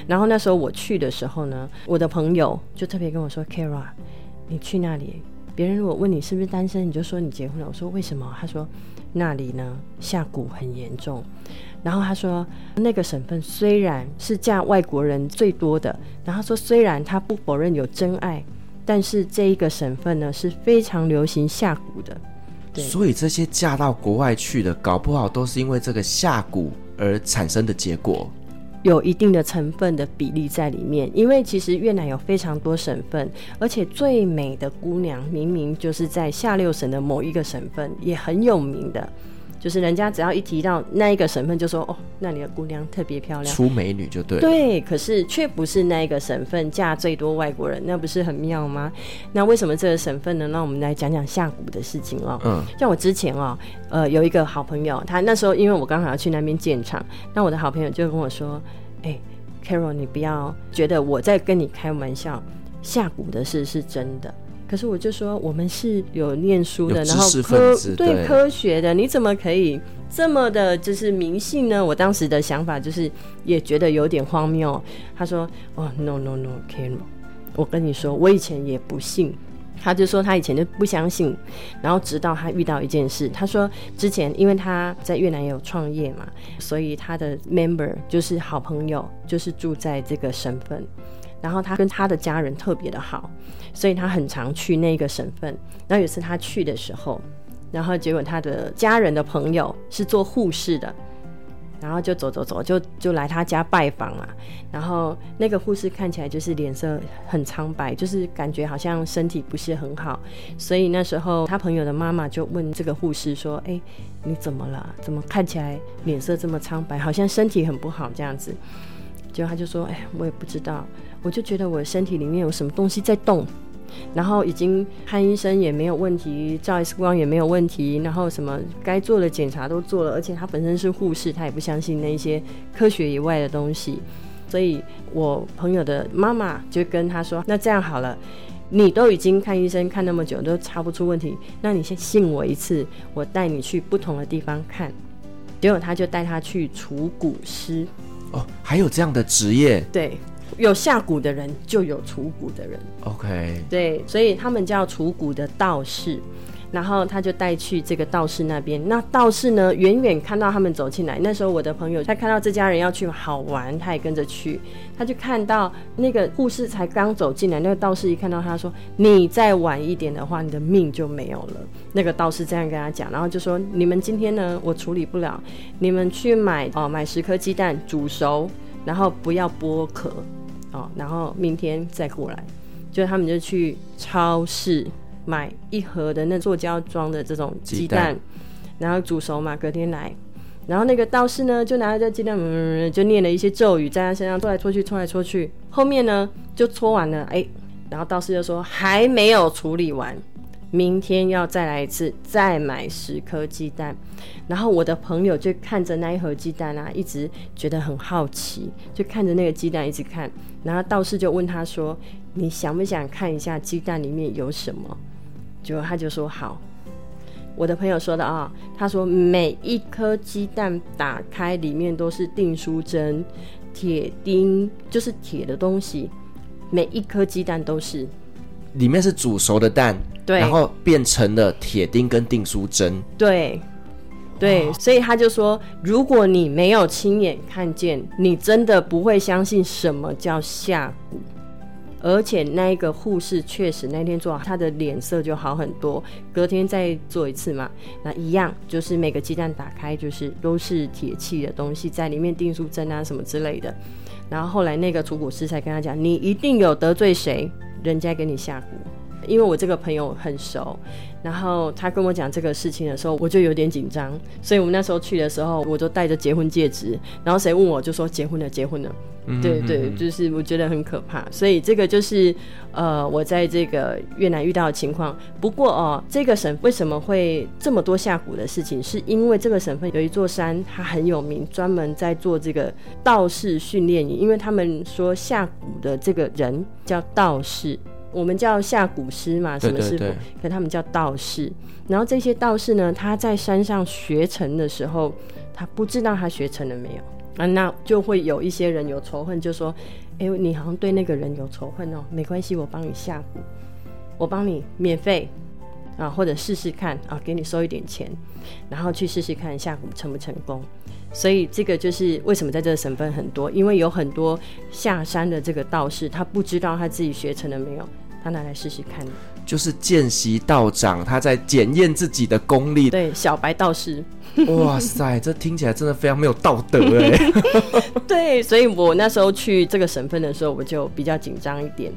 然后那时候我去的时候呢，我的朋友就特别跟我说：“Kara，你去那里，别人如果问你是不是单身，你就说你结婚了。”我说：“为什么？”他说：“那里呢，下蛊很严重。”然后他说，那个省份虽然是嫁外国人最多的，然后他说虽然他不否认有真爱，但是这一个省份呢是非常流行下蛊的。对，所以这些嫁到国外去的，搞不好都是因为这个下蛊而产生的结果，有一定的成分的比例在里面。因为其实越南有非常多省份，而且最美的姑娘明明就是在下六省的某一个省份，也很有名的。就是人家只要一提到那一个省份，就说哦，那里的姑娘特别漂亮，出美女就对。对，可是却不是那一个省份嫁最多外国人，那不是很妙吗？那为什么这个省份呢？那我们来讲讲下蛊的事情哦。嗯，像我之前哦，呃，有一个好朋友，他那时候因为我刚好要去那边建厂，那我的好朋友就跟我说：“哎、欸，Carol，你不要觉得我在跟你开玩笑，下蛊的事是真的。”可是我就说，我们是有念书的，然后科对，对科学的，你怎么可以这么的，就是迷信呢？我当时的想法就是也觉得有点荒谬。他说：“哦，no no no，Carol，我跟你说，我以前也不信。”他就说他以前就不相信，然后直到他遇到一件事，他说之前因为他在越南也有创业嘛，所以他的 member 就是好朋友，就是住在这个省份。然后他跟他的家人特别的好，所以他很常去那个省份。然后有一次他去的时候，然后结果他的家人的朋友是做护士的，然后就走走走，就就来他家拜访啊。然后那个护士看起来就是脸色很苍白，就是感觉好像身体不是很好。所以那时候他朋友的妈妈就问这个护士说：“哎，你怎么了？怎么看起来脸色这么苍白？好像身体很不好这样子。”结果他就说：“哎，我也不知道。”我就觉得我身体里面有什么东西在动，然后已经看医生也没有问题，照 X 光也没有问题，然后什么该做的检查都做了，而且他本身是护士，他也不相信那些科学以外的东西，所以我朋友的妈妈就跟他说：“那这样好了，你都已经看医生看那么久都查不出问题，那你先信我一次，我带你去不同的地方看。”结果他就带他去除蛊师。哦，还有这样的职业？对。有下蛊的人，就有除蛊的人。OK，对，所以他们叫除蛊的道士。然后他就带去这个道士那边。那道士呢，远远看到他们走进来。那时候我的朋友他看到这家人要去好玩，他也跟着去。他就看到那个护士才刚走进来，那个道士一看到他说：“你再晚一点的话，你的命就没有了。”那个道士这样跟他讲，然后就说：“你们今天呢，我处理不了，你们去买哦，买十颗鸡蛋煮熟，然后不要剥壳。”哦，然后明天再过来，就他们就去超市买一盒的那塑胶装的这种鸡蛋，蛋然后煮熟嘛，隔天来。然后那个道士呢，就拿着这鸡蛋，嗯，就念了一些咒语，在他身上搓来搓去，搓来搓去。后面呢，就搓完了，哎，然后道士就说还没有处理完。明天要再来一次，再买十颗鸡蛋。然后我的朋友就看着那一盒鸡蛋啊，一直觉得很好奇，就看着那个鸡蛋一直看。然后道士就问他说：“你想不想看一下鸡蛋里面有什么？”结果他就说：“好。”我的朋友说的啊，他说每一颗鸡蛋打开里面都是订书针、铁钉，就是铁的东西，每一颗鸡蛋都是。里面是煮熟的蛋，对，然后变成了铁钉跟订书针，对，对，所以他就说，如果你没有亲眼看见，你真的不会相信什么叫下蛊。而且那个护士确实那天做，他的脸色就好很多。隔天再做一次嘛，那一样就是每个鸡蛋打开就是都是铁器的东西在里面，订书针啊什么之类的。然后后来那个除蛊师才跟他讲，你一定有得罪谁。人家给你下蛊，因为我这个朋友很熟，然后他跟我讲这个事情的时候，我就有点紧张，所以我们那时候去的时候，我就带着结婚戒指，然后谁问我就说结婚了，结婚了。对对，就是我觉得很可怕，所以这个就是呃，我在这个越南遇到的情况。不过哦，这个省为什么会这么多下蛊的事情？是因为这个省份有一座山，它很有名，专门在做这个道士训练营。因为他们说下蛊的这个人叫道士，我们叫下蛊师嘛，什么师傅？对对对，可他们叫道士。然后这些道士呢，他在山上学成的时候，他不知道他学成了没有。啊，那就会有一些人有仇恨，就说：“哎、欸，你好像对那个人有仇恨哦，没关系，我帮你下蛊，我帮你免费啊，或者试试看啊，给你收一点钱，然后去试试看下蛊成不成功。所以这个就是为什么在这个省份很多，因为有很多下山的这个道士，他不知道他自己学成了没有，他拿来试试看，就是见习道长，他在检验自己的功力。对，小白道士。”哇塞，这听起来真的非常没有道德哎。对，所以我那时候去这个省份的时候，我就比较紧张一点。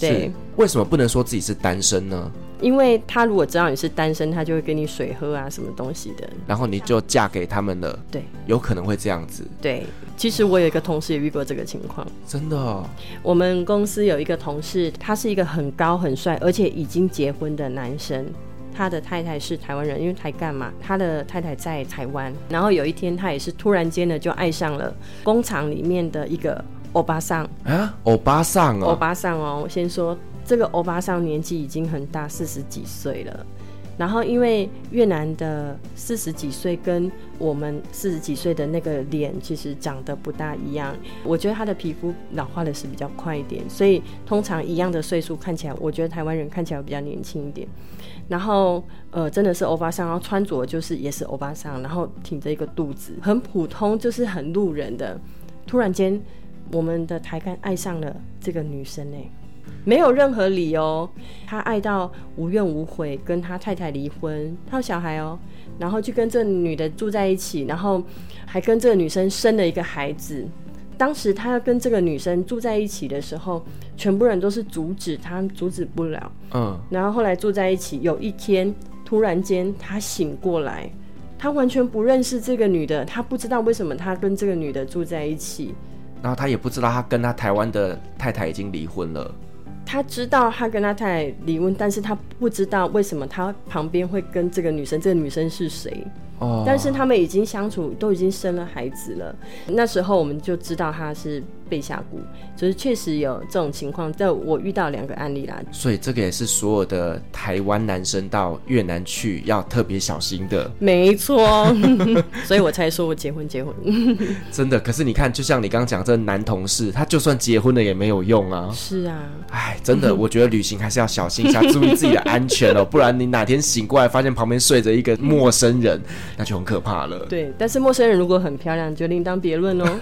对，为什么不能说自己是单身呢？因为他如果知道你是单身，他就会给你水喝啊，什么东西的。然后你就嫁给他们了。对，有可能会这样子。对，其实我有一个同事也遇过这个情况。真的哦？我们公司有一个同事，他是一个很高很帅，而且已经结婚的男生。他的太太是台湾人，因为台干嘛？他的太太在台湾，然后有一天他也是突然间的就爱上了工厂里面的一个欧巴桑啊，欧巴桑哦，欧巴桑哦。我先说这个欧巴桑年纪已经很大，四十几岁了。然后因为越南的四十几岁跟我们四十几岁的那个脸其实长得不大一样，我觉得他的皮肤老化的是比较快一点，所以通常一样的岁数看起来，我觉得台湾人看起来比较年轻一点。然后，呃，真的是欧巴桑，然后穿着就是也是欧巴桑，然后挺着一个肚子，很普通，就是很路人的。突然间，我们的台干爱上了这个女生呢，没有任何理由，他爱到无怨无悔，跟他太太离婚，他有小孩哦，然后就跟这女的住在一起，然后还跟这个女生生了一个孩子。当时他要跟这个女生住在一起的时候，全部人都是阻止他，阻止不了。嗯，然后后来住在一起，有一天突然间他醒过来，他完全不认识这个女的，他不知道为什么他跟这个女的住在一起，然后他也不知道他跟他台湾的太太已经离婚了。他知道他跟他太太离婚，但是他不知道为什么他旁边会跟这个女生，这个女生是谁？哦，但是他们已经相处，都已经生了孩子了。那时候我们就知道他是。被下蛊，就是确实有这种情况。在我遇到两个案例啦，所以这个也是所有的台湾男生到越南去要特别小心的。没错，所以我才说我结婚结婚。真的，可是你看，就像你刚刚讲，这男同事他就算结婚了也没有用啊。是啊，哎，真的，我觉得旅行还是要小心一下，注意自己的安全哦，不然你哪天醒过来发现旁边睡着一个陌生人，那就很可怕了。对，但是陌生人如果很漂亮，就另当别论哦。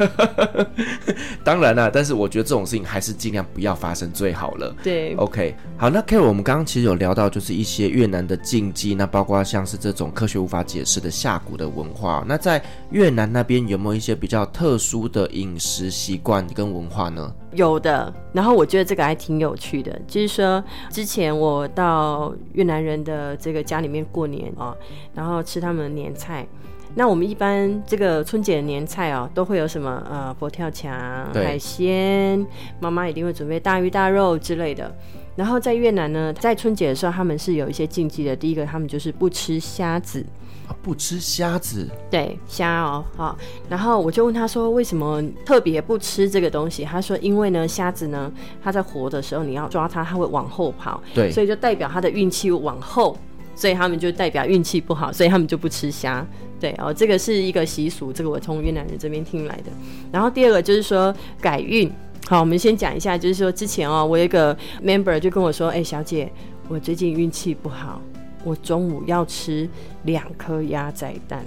当然啦，但是我觉得这种事情还是尽量不要发生最好了。对，OK，好，那 Carol，我们刚刚其实有聊到，就是一些越南的禁忌，那包括像是这种科学无法解释的下蛊的文化。那在越南那边有没有一些比较特殊的饮食习惯跟文化呢？有的，然后我觉得这个还挺有趣的，就是说之前我到越南人的这个家里面过年啊，然后吃他们的年菜。那我们一般这个春节的年菜哦，都会有什么呃佛跳墙、海鲜，妈妈一定会准备大鱼大肉之类的。然后在越南呢，在春节的时候，他们是有一些禁忌的。第一个，他们就是不吃虾子啊，不吃虾子，对，虾哦，好。然后我就问他说，为什么特别不吃这个东西？他说，因为呢，虾子呢，它在活的时候，你要抓它，它会往后跑，对，所以就代表它的运气往后。所以他们就代表运气不好，所以他们就不吃虾。对哦，这个是一个习俗，这个我从越南人这边听来的。然后第二个就是说改运。好，我们先讲一下，就是说之前哦，我有一个 member 就跟我说：“哎，小姐，我最近运气不好，我中午要吃两颗鸭仔蛋。”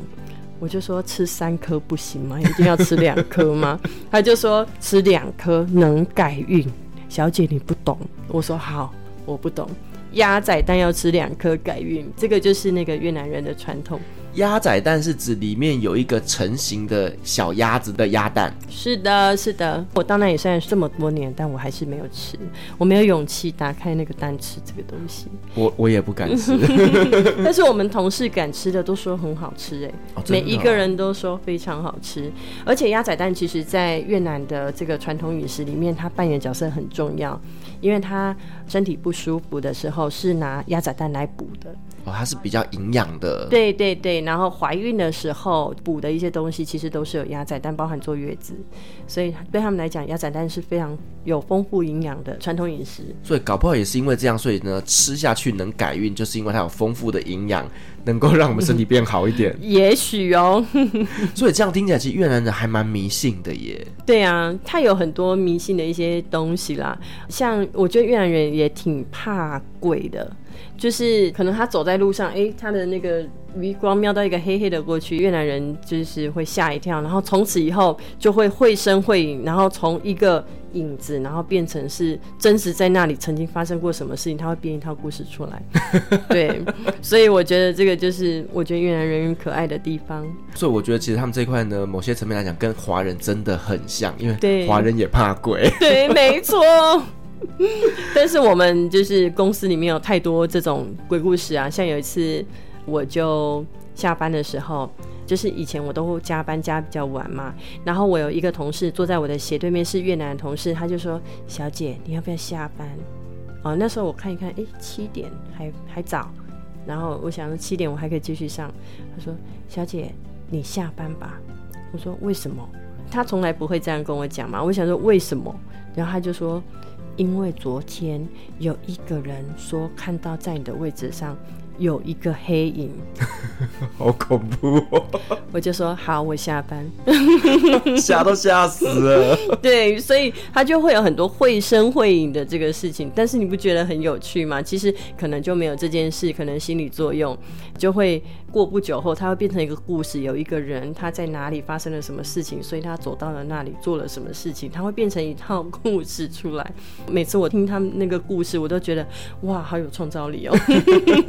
我就说：“吃三颗不行吗？一定要吃两颗吗？”他就说：“吃两颗能改运。”小姐你不懂。我说：“好，我不懂。”鸭仔蛋要吃两颗改运，这个就是那个越南人的传统。鸭仔蛋是指里面有一个成型的小鸭子的鸭蛋。是的，是的。我到那里虽然这么多年，但我还是没有吃，我没有勇气打开那个蛋吃这个东西。我我也不敢吃，但是我们同事敢吃的都说很好吃哎、哦，每一个人都说非常好吃。而且鸭仔蛋其实在越南的这个传统饮食里面，它扮演角色很重要，因为他身体不舒服的时候是拿鸭仔蛋来补的。哦，它是比较营养的。对对对，然后怀孕的时候补的一些东西，其实都是有鸭仔蛋，包含坐月子，所以对他们来讲，鸭仔蛋是非常有丰富营养的传统饮食。所以搞不好也是因为这样，所以呢，吃下去能改运，就是因为它有丰富的营养，能够让我们身体变好一点。也许哦。所以这样听起来，其实越南人还蛮迷信的耶。对啊，他有很多迷信的一些东西啦，像我觉得越南人也挺怕鬼的。就是可能他走在路上，哎、欸，他的那个余光瞄到一个黑黑的过去，越南人就是会吓一跳，然后从此以后就会绘声绘影，然后从一个影子，然后变成是真实在那里曾经发生过什么事情，他会编一套故事出来。对，所以我觉得这个就是我觉得越南人可爱的地方。所以我觉得其实他们这一块呢，某些层面来讲，跟华人真的很像，因为华人也怕鬼。对，没错。但是我们就是公司里面有太多这种鬼故事啊，像有一次我就下班的时候，就是以前我都会加班加比较晚嘛，然后我有一个同事坐在我的斜对面是越南的同事，他就说：“小姐，你要不要下班？”哦，那时候我看一看，哎，七点还还早，然后我想说七点我还可以继续上。他说：“小姐，你下班吧。”我说：“为什么？”他从来不会这样跟我讲嘛。我想说为什么？然后他就说。因为昨天有一个人说看到在你的位置上有一个黑影，好恐怖哦！我就说好，我下班，吓都吓死了。对，所以他就会有很多绘声绘影的这个事情，但是你不觉得很有趣吗？其实可能就没有这件事，可能心理作用就会。过不久后，他会变成一个故事。有一个人他在哪里发生了什么事情，所以他走到了那里做了什么事情，他会变成一套故事出来。每次我听他们那个故事，我都觉得哇，好有创造力哦。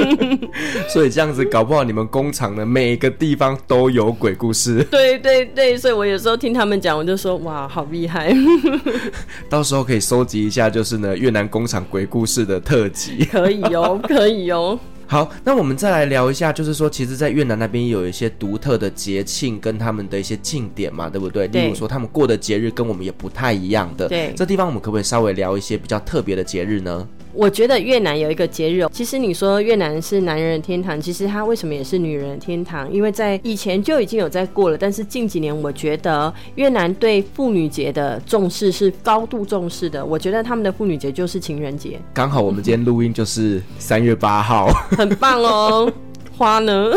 所以这样子搞不好，你们工厂的每个地方都有鬼故事。对对对，所以我有时候听他们讲，我就说哇，好厉害。到时候可以收集一下，就是呢越南工厂鬼故事的特辑。可以哦，可以哦。好，那我们再来聊一下，就是说，其实，在越南那边有一些独特的节庆跟他们的一些庆典嘛，对不对？对。例如说，他们过的节日跟我们也不太一样的。对。这地方我们可不可以稍微聊一些比较特别的节日呢？我觉得越南有一个节日，其实你说越南是男人的天堂，其实它为什么也是女人的天堂？因为在以前就已经有在过了，但是近几年我觉得越南对妇女节的重视是高度重视的。我觉得他们的妇女节就是情人节。刚好我们今天录音就是三月八号，很棒哦。花呢？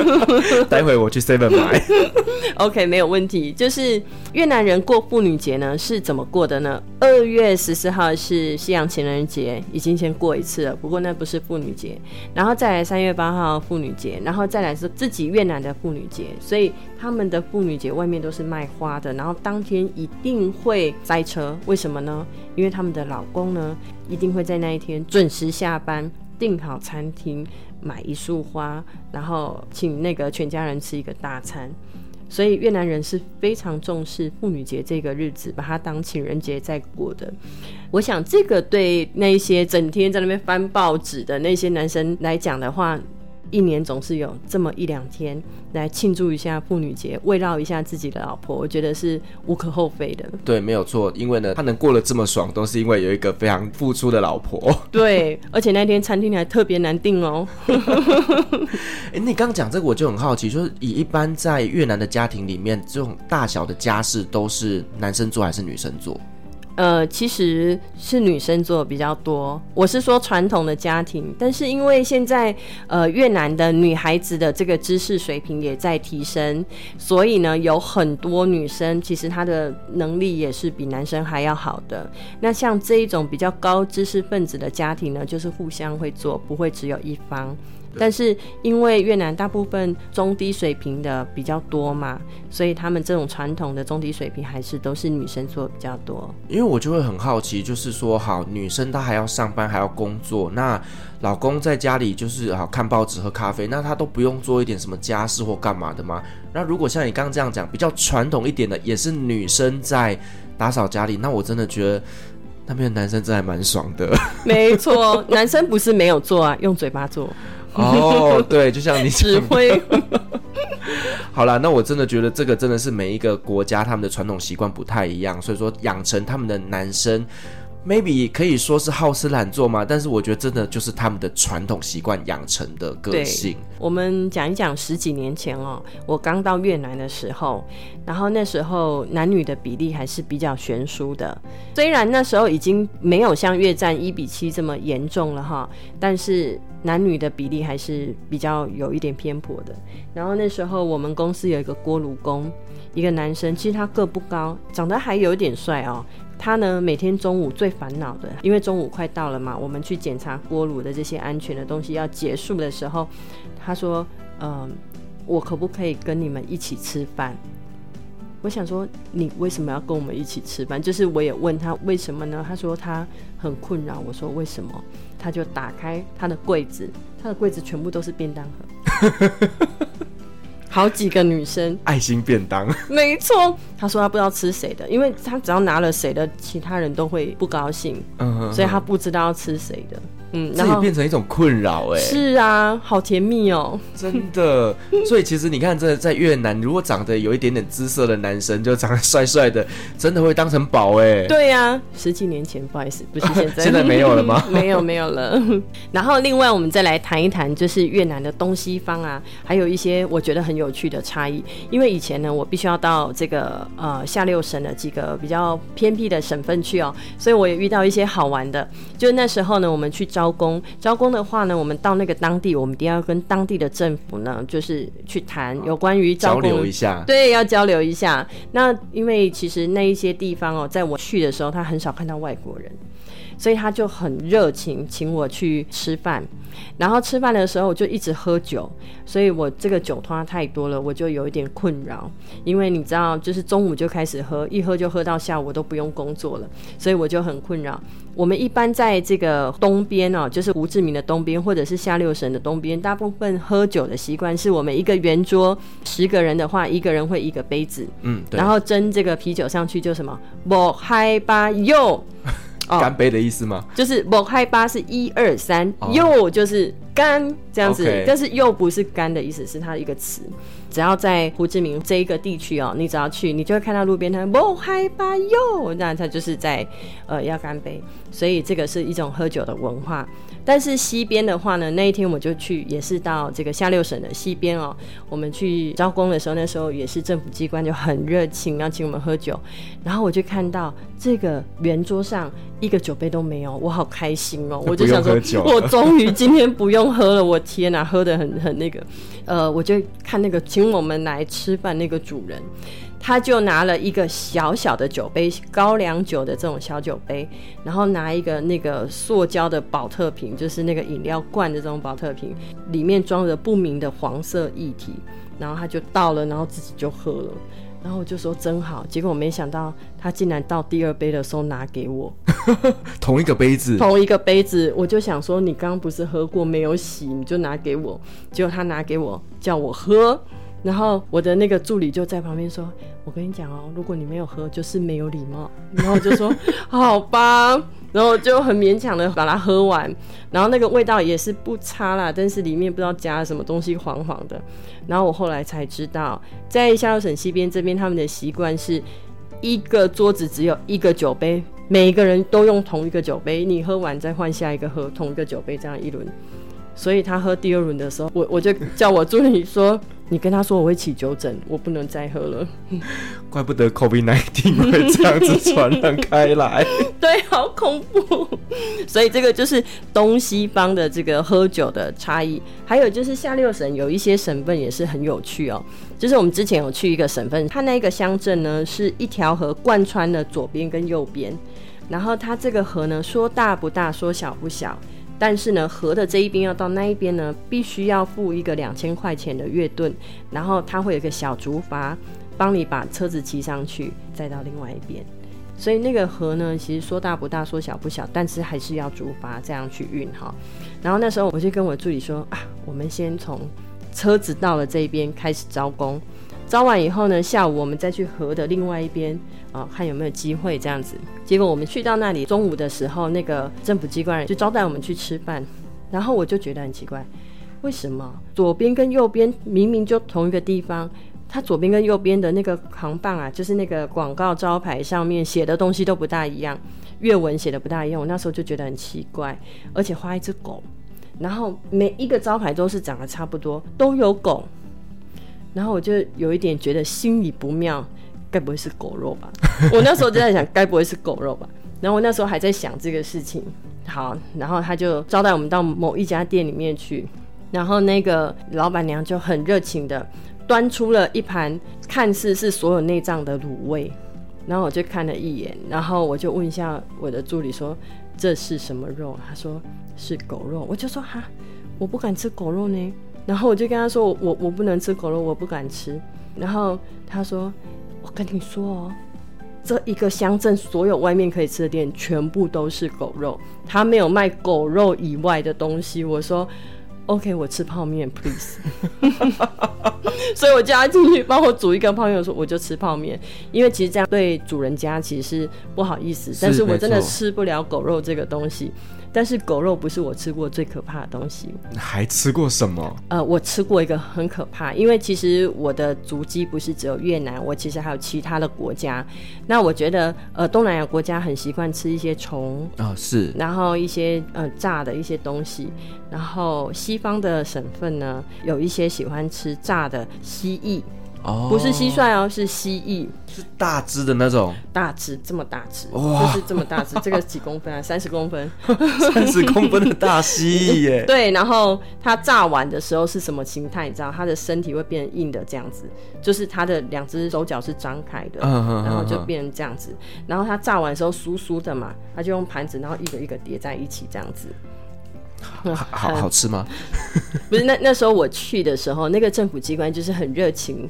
待会我去 Seven 买。OK，没有问题。就是越南人过妇女节呢是怎么过的呢？二月十四号是西洋情人节，已经先过一次了。不过那不是妇女节，然后再来三月八号妇女节，然后再来是自己越南的妇女节。所以他们的妇女节外面都是卖花的，然后当天一定会塞车。为什么呢？因为他们的老公呢一定会在那一天准时下班，订好餐厅。买一束花，然后请那个全家人吃一个大餐，所以越南人是非常重视妇女节这个日子，把它当情人节在过的。我想这个对那些整天在那边翻报纸的那些男生来讲的话。一年总是有这么一两天来庆祝一下妇女节，慰劳一下自己的老婆，我觉得是无可厚非的。对，没有错，因为呢，他能过得这么爽，都是因为有一个非常付出的老婆。对，而且那天餐厅还特别难订哦。哎、欸，你刚刚讲这个，我就很好奇，就是以一般在越南的家庭里面，这种大小的家事都是男生做还是女生做？呃，其实是女生做比较多。我是说传统的家庭，但是因为现在呃越南的女孩子的这个知识水平也在提升，所以呢有很多女生其实她的能力也是比男生还要好的。那像这一种比较高知识分子的家庭呢，就是互相会做，不会只有一方。但是因为越南大部分中低水平的比较多嘛，所以他们这种传统的中低水平还是都是女生做比较多。因为我就会很好奇，就是说，好，女生她还要上班，还要工作，那老公在家里就是好看报纸、喝咖啡，那他都不用做一点什么家事或干嘛的吗？那如果像你刚刚这样讲，比较传统一点的，也是女生在打扫家里，那我真的觉得。那边的男生真的还蛮爽的，没错，男生不是没有做啊，用嘴巴做。哦，对，就像你指挥。好了，那我真的觉得这个真的是每一个国家他们的传统习惯不太一样，所以说养成他们的男生。maybe 可以说是好吃懒做嘛，但是我觉得真的就是他们的传统习惯养成的个性。我们讲一讲十几年前哦，我刚到越南的时候，然后那时候男女的比例还是比较悬殊的。虽然那时候已经没有像越战一比七这么严重了哈，但是男女的比例还是比较有一点偏颇的。然后那时候我们公司有一个锅炉工，一个男生，其实他个不高，长得还有点帅哦。他呢，每天中午最烦恼的，因为中午快到了嘛，我们去检查锅炉的这些安全的东西要结束的时候，他说：“嗯、我可不可以跟你们一起吃饭？”我想说，你为什么要跟我们一起吃饭？就是我也问他为什么呢？他说他很困扰。我说为什么？他就打开他的柜子，他的柜子全部都是便当盒。好几个女生，爱心便当，没错。他说他不知道吃谁的，因为他只要拿了谁的，其他人都会不高兴，嗯所以他不知道要吃谁的。嗯，这也变成一种困扰哎。是啊，好甜蜜哦，真的。所以其实你看，这在越南，如果长得有一点点姿色的男生，就长得帅帅的，真的会当成宝哎。对呀、啊，十几年前，不好意思，不是现在，现在没有了吗？没有，没有了。然后另外，我们再来谈一谈，就是越南的东西方啊，还有一些我觉得很有趣的差异。因为以前呢，我必须要到这个呃下六省的几个比较偏僻的省份去哦，所以我也遇到一些好玩的。就那时候呢，我们去招工，招工的话呢，我们到那个当地，我们一定要跟当地的政府呢，就是去谈有关于招工，交流一下。对，要交流一下。那因为其实那一些地方哦，在我去的时候，他很少看到外国人。所以他就很热情，请我去吃饭。然后吃饭的时候，我就一直喝酒，所以我这个酒托太多了，我就有一点困扰。因为你知道，就是中午就开始喝，一喝就喝到下午，我都不用工作了，所以我就很困扰。我们一般在这个东边哦，就是胡志明的东边，或者是下六省的东边，大部分喝酒的习惯是我们一个圆桌，十个人的话，一个人会一个杯子，嗯，对，然后斟这个啤酒上去就什么，莫嗨吧哟。干杯的意思吗？哦、就是莫嗨吧是一二三，又就是干这样子.但是又不是干的意思，是它的一个词。只要在胡志明这一个地区哦，你只要去，你就会看到路边摊莫嗨吧哟，那它就是在呃要干杯，所以这个是一种喝酒的文化。但是西边的话呢，那一天我就去，也是到这个下六省的西边哦。我们去招工的时候，那时候也是政府机关就很热情，要请我们喝酒。然后我就看到这个圆桌上一个酒杯都没有，我好开心哦！我就想说，我终于今天不用喝了。我天哪，喝的很很那个。呃，我就看那个请我们来吃饭那个主人。他就拿了一个小小的酒杯，高粱酒的这种小酒杯，然后拿一个那个塑胶的保特瓶，就是那个饮料罐的这种保特瓶，里面装着不明的黄色液体，然后他就倒了，然后自己就喝了，然后我就说真好。结果我没想到他竟然到第二杯的时候拿给我，同一个杯子，同一个杯子，我就想说你刚刚不是喝过没有洗，你就拿给我，结果他拿给我叫我喝。然后我的那个助理就在旁边说：“我跟你讲哦，如果你没有喝，就是没有礼貌。”然后我就说：“好吧。”然后就很勉强的把它喝完。然后那个味道也是不差啦，但是里面不知道加了什么东西，黄黄的。然后我后来才知道，在下游省西边这边，他们的习惯是一个桌子只有一个酒杯，每一个人都用同一个酒杯，你喝完再换下一个喝同一个酒杯，这样一轮。所以他喝第二轮的时候，我我就叫我助理说。你跟他说我会起酒疹，我不能再喝了。怪不得 COVID-19 会这样子传染开来。对，好恐怖。所以这个就是东西方的这个喝酒的差异。还有就是下六省有一些省份也是很有趣哦。就是我们之前有去一个省份，它那个乡镇呢是一条河贯穿了左边跟右边，然后它这个河呢说大不大，说小不小。但是呢，河的这一边要到那一边呢，必须要付一个两千块钱的月盾，然后他会有一个小竹筏帮你把车子骑上去，再到另外一边。所以那个河呢，其实说大不大，说小不小，但是还是要竹筏这样去运哈。然后那时候我就跟我助理说啊，我们先从车子到了这边开始招工，招完以后呢，下午我们再去河的另外一边啊，看有没有机会这样子。结果我们去到那里，中午的时候，那个政府机关就招待我们去吃饭，然后我就觉得很奇怪，为什么左边跟右边明明就同一个地方？它左边跟右边的那个扛棒啊，就是那个广告招牌上面写的东西都不大一样，粤文写的不大一样。我那时候就觉得很奇怪，而且画一只狗，然后每一个招牌都是长得差不多，都有狗，然后我就有一点觉得心里不妙，该不会是狗肉吧？我那时候就在想，该不会是狗肉吧？然后我那时候还在想这个事情。好，然后他就招待我们到某一家店里面去，然后那个老板娘就很热情的。端出了一盘看似是所有内脏的卤味，然后我就看了一眼，然后我就问一下我的助理说：“这是什么肉？”他说：“是狗肉。”我就说：“哈，我不敢吃狗肉呢。”然后我就跟他说：“我我不能吃狗肉，我不敢吃。”然后他说：“我跟你说哦，这一个乡镇所有外面可以吃的店全部都是狗肉，他没有卖狗肉以外的东西。”我说。OK，我吃泡面，please。所以我叫他进去帮我煮一个泡面，我说我就吃泡面，因为其实这样对主人家其实是不好意思，但是我真的吃不了狗肉这个东西。但是狗肉不是我吃过最可怕的东西。还吃过什么？呃，我吃过一个很可怕，因为其实我的足迹不是只有越南，我其实还有其他的国家。那我觉得，呃，东南亚国家很习惯吃一些虫啊、哦，是，然后一些呃炸的一些东西。然后西方的省份呢，有一些喜欢吃炸的蜥蜴。哦，不是蟋蟀哦，是蜥蜴，是大只的那种，大只这么大只，哇，就是这么大只，这个几公分啊？三十公分，三十公分的大蜥蜴耶。对，然后它炸完的时候是什么形态？你知道，它的身体会变硬的这样子，就是它的两只手脚是张开的，然后就变成这样子。然后它炸完的时候酥酥的嘛，它就用盘子，然后一个一个叠在一起这样子。好好，好吃吗？不是，那那时候我去的时候，那个政府机关就是很热情，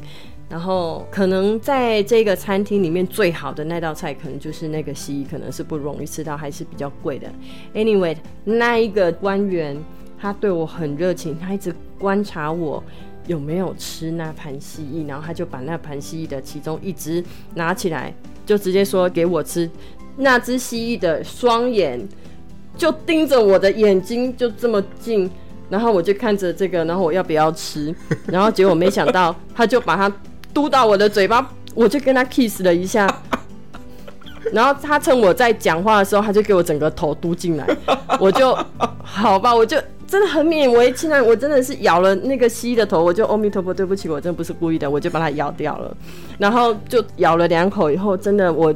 然后可能在这个餐厅里面最好的那道菜，可能就是那个蜥蜴，可能是不容易吃到，还是比较贵的。Anyway，那一个官员他对我很热情，他一直观察我有没有吃那盘蜥蜴，然后他就把那盘蜥蜴的其中一只拿起来，就直接说给我吃。那只蜥蜴的双眼。就盯着我的眼睛，就这么近，然后我就看着这个，然后我要不要吃？然后结果没想到，他就把它嘟到我的嘴巴，我就跟他 kiss 了一下，然后他趁我在讲话的时候，他就给我整个头嘟进来，我就好吧，我就真的很勉为其难，我真的是咬了那个蜥蜴的头，我就阿弥陀佛，对不起，我真的不是故意的，我就把它咬掉了，然后就咬了两口以后，真的我。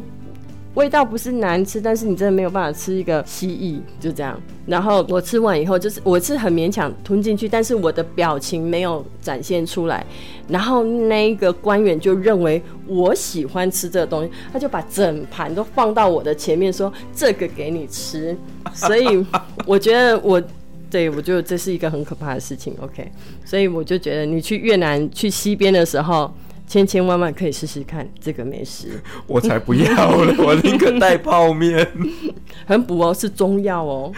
味道不是难吃，但是你真的没有办法吃一个蜥蜴，就这样。然后我吃完以后，就是我是很勉强吞进去，但是我的表情没有展现出来。然后那个官员就认为我喜欢吃这个东西，他就把整盘都放到我的前面，说这个给你吃。所以我觉得我对我觉得这是一个很可怕的事情。OK，所以我就觉得你去越南去西边的时候。千千万万可以试试看这个美食，我才不要了，我宁可带泡面。很补哦，是中药哦。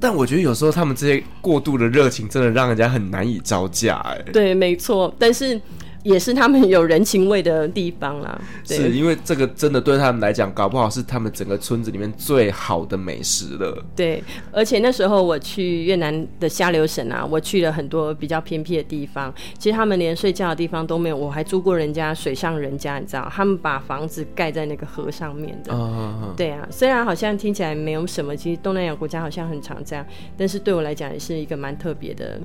但我觉得有时候他们这些过度的热情，真的让人家很难以招架哎。对，没错，但是。也是他们有人情味的地方啦，是因为这个真的对他们来讲，搞不好是他们整个村子里面最好的美食了。对，而且那时候我去越南的下流省啊，我去了很多比较偏僻的地方，其实他们连睡觉的地方都没有，我还住过人家水上人家，你知道，他们把房子盖在那个河上面的。哦，对啊，虽然好像听起来没有什么，其实东南亚国家好像很常这样，但是对我来讲也是一个蛮特别的。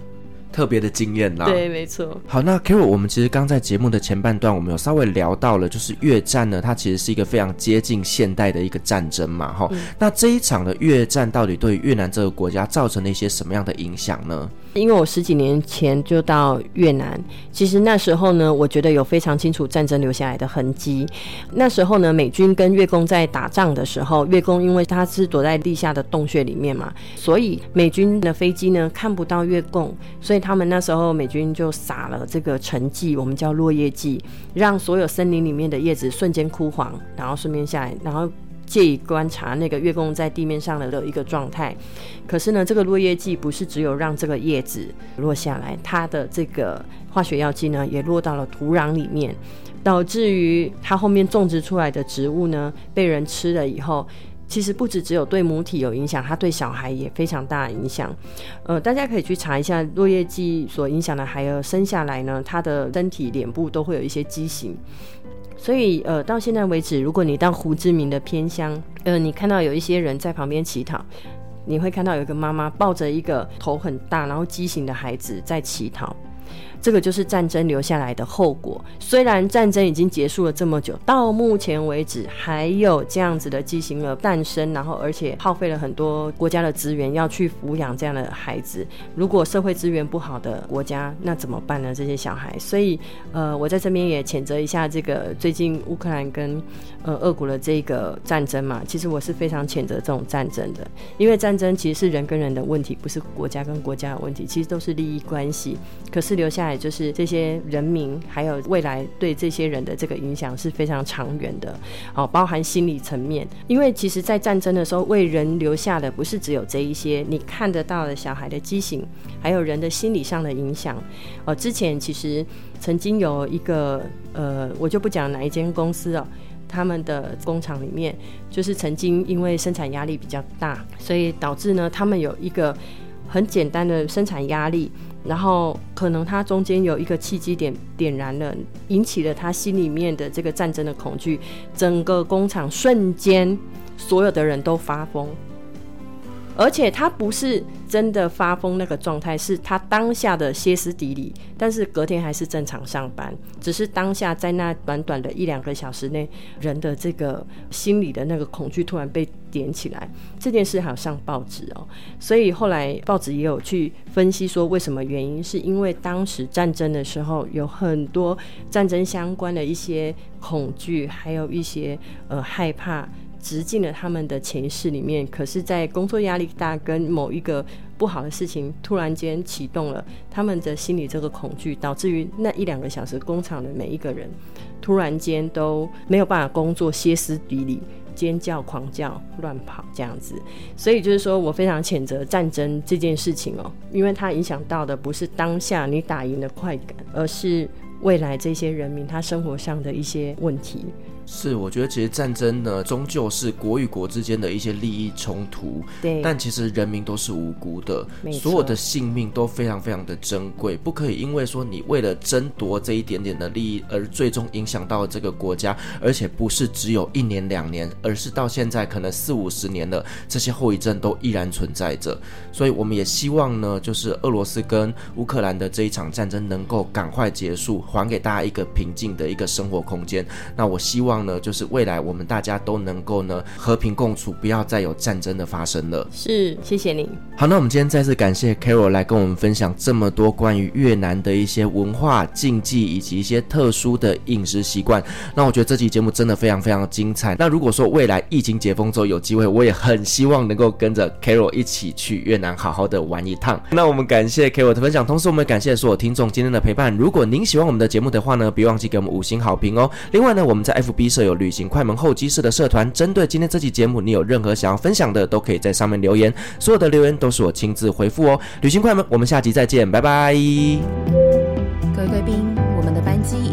特别的经验啦。对，没错。好，那 Carol，我们其实刚在节目的前半段，我们有稍微聊到了，就是越战呢，它其实是一个非常接近现代的一个战争嘛，哈、嗯。那这一场的越战到底对越南这个国家造成了一些什么样的影响呢？因为我十几年前就到越南，其实那时候呢，我觉得有非常清楚战争留下来的痕迹。那时候呢，美军跟越共在打仗的时候，越共因为他是躲在地下的洞穴里面嘛，所以美军的飞机呢看不到越共，所以他们那时候美军就撒了这个沉剂，我们叫落叶剂，让所有森林里面的叶子瞬间枯黄，然后顺便下来，然后。借以观察那个月供在地面上的一个状态，可是呢，这个落叶剂不是只有让这个叶子落下来，它的这个化学药剂呢也落到了土壤里面，导致于它后面种植出来的植物呢被人吃了以后，其实不止只有对母体有影响，它对小孩也非常大影响。呃，大家可以去查一下落叶剂所影响的孩儿生下来呢，他的身体脸部都会有一些畸形。所以，呃，到现在为止，如果你到胡志明的偏乡，呃，你看到有一些人在旁边乞讨，你会看到有一个妈妈抱着一个头很大，然后畸形的孩子在乞讨。这个就是战争留下来的后果。虽然战争已经结束了这么久，到目前为止还有这样子的畸形儿诞生，然后而且耗费了很多国家的资源要去抚养这样的孩子。如果社会资源不好的国家，那怎么办呢？这些小孩，所以呃，我在这边也谴责一下这个最近乌克兰跟呃俄国的这个战争嘛。其实我是非常谴责这种战争的，因为战争其实是人跟人的问题，不是国家跟国家的问题，其实都是利益关系。可是留下就是这些人民，还有未来对这些人的这个影响是非常长远的，哦，包含心理层面。因为其实，在战争的时候，为人留下的不是只有这一些你看得到的小孩的畸形，还有人的心理上的影响。哦，之前其实曾经有一个，呃，我就不讲哪一间公司哦，他们的工厂里面，就是曾经因为生产压力比较大，所以导致呢，他们有一个很简单的生产压力。然后可能他中间有一个契机点点燃了，引起了他心里面的这个战争的恐惧，整个工厂瞬间所有的人都发疯，而且他不是。真的发疯那个状态是他当下的歇斯底里，但是隔天还是正常上班，只是当下在那短短的一两个小时内，人的这个心理的那个恐惧突然被点起来，这件事还有上报纸哦，所以后来报纸也有去分析说为什么原因，是因为当时战争的时候有很多战争相关的一些恐惧，还有一些呃害怕。直进了他们的潜意识里面，可是，在工作压力大跟某一个不好的事情突然间启动了他们的心理这个恐惧，导致于那一两个小时工厂的每一个人突然间都没有办法工作，歇斯底里、尖叫、狂叫、乱跑这样子。所以就是说我非常谴责战争这件事情哦，因为它影响到的不是当下你打赢的快感，而是未来这些人民他生活上的一些问题。是，我觉得其实战争呢，终究是国与国之间的一些利益冲突。对，但其实人民都是无辜的，所有的性命都非常非常的珍贵，不可以因为说你为了争夺这一点点的利益，而最终影响到这个国家，而且不是只有一年两年，而是到现在可能四五十年了，这些后遗症都依然存在着。所以我们也希望呢，就是俄罗斯跟乌克兰的这一场战争能够赶快结束，还给大家一个平静的一个生活空间。那我希望。呢，就是未来我们大家都能够呢和平共处，不要再有战争的发生了。是，谢谢你。好，那我们今天再次感谢 Carol 来跟我们分享这么多关于越南的一些文化禁忌以及一些特殊的饮食习惯。那我觉得这期节目真的非常非常精彩。那如果说未来疫情解封之后有机会，我也很希望能够跟着 Carol 一起去越南好好的玩一趟。那我们感谢 Carol 的分享，同时我们感谢所有听众今天的陪伴。如果您喜欢我们的节目的话呢，别忘记给我们五星好评哦。另外呢，我们在 B。社有旅行快门候机室的社团，针对今天这期节目，你有任何想要分享的，都可以在上面留言，所有的留言都是我亲自回复哦。旅行快门，我们下集再见，拜拜。各位贵宾，我们的班机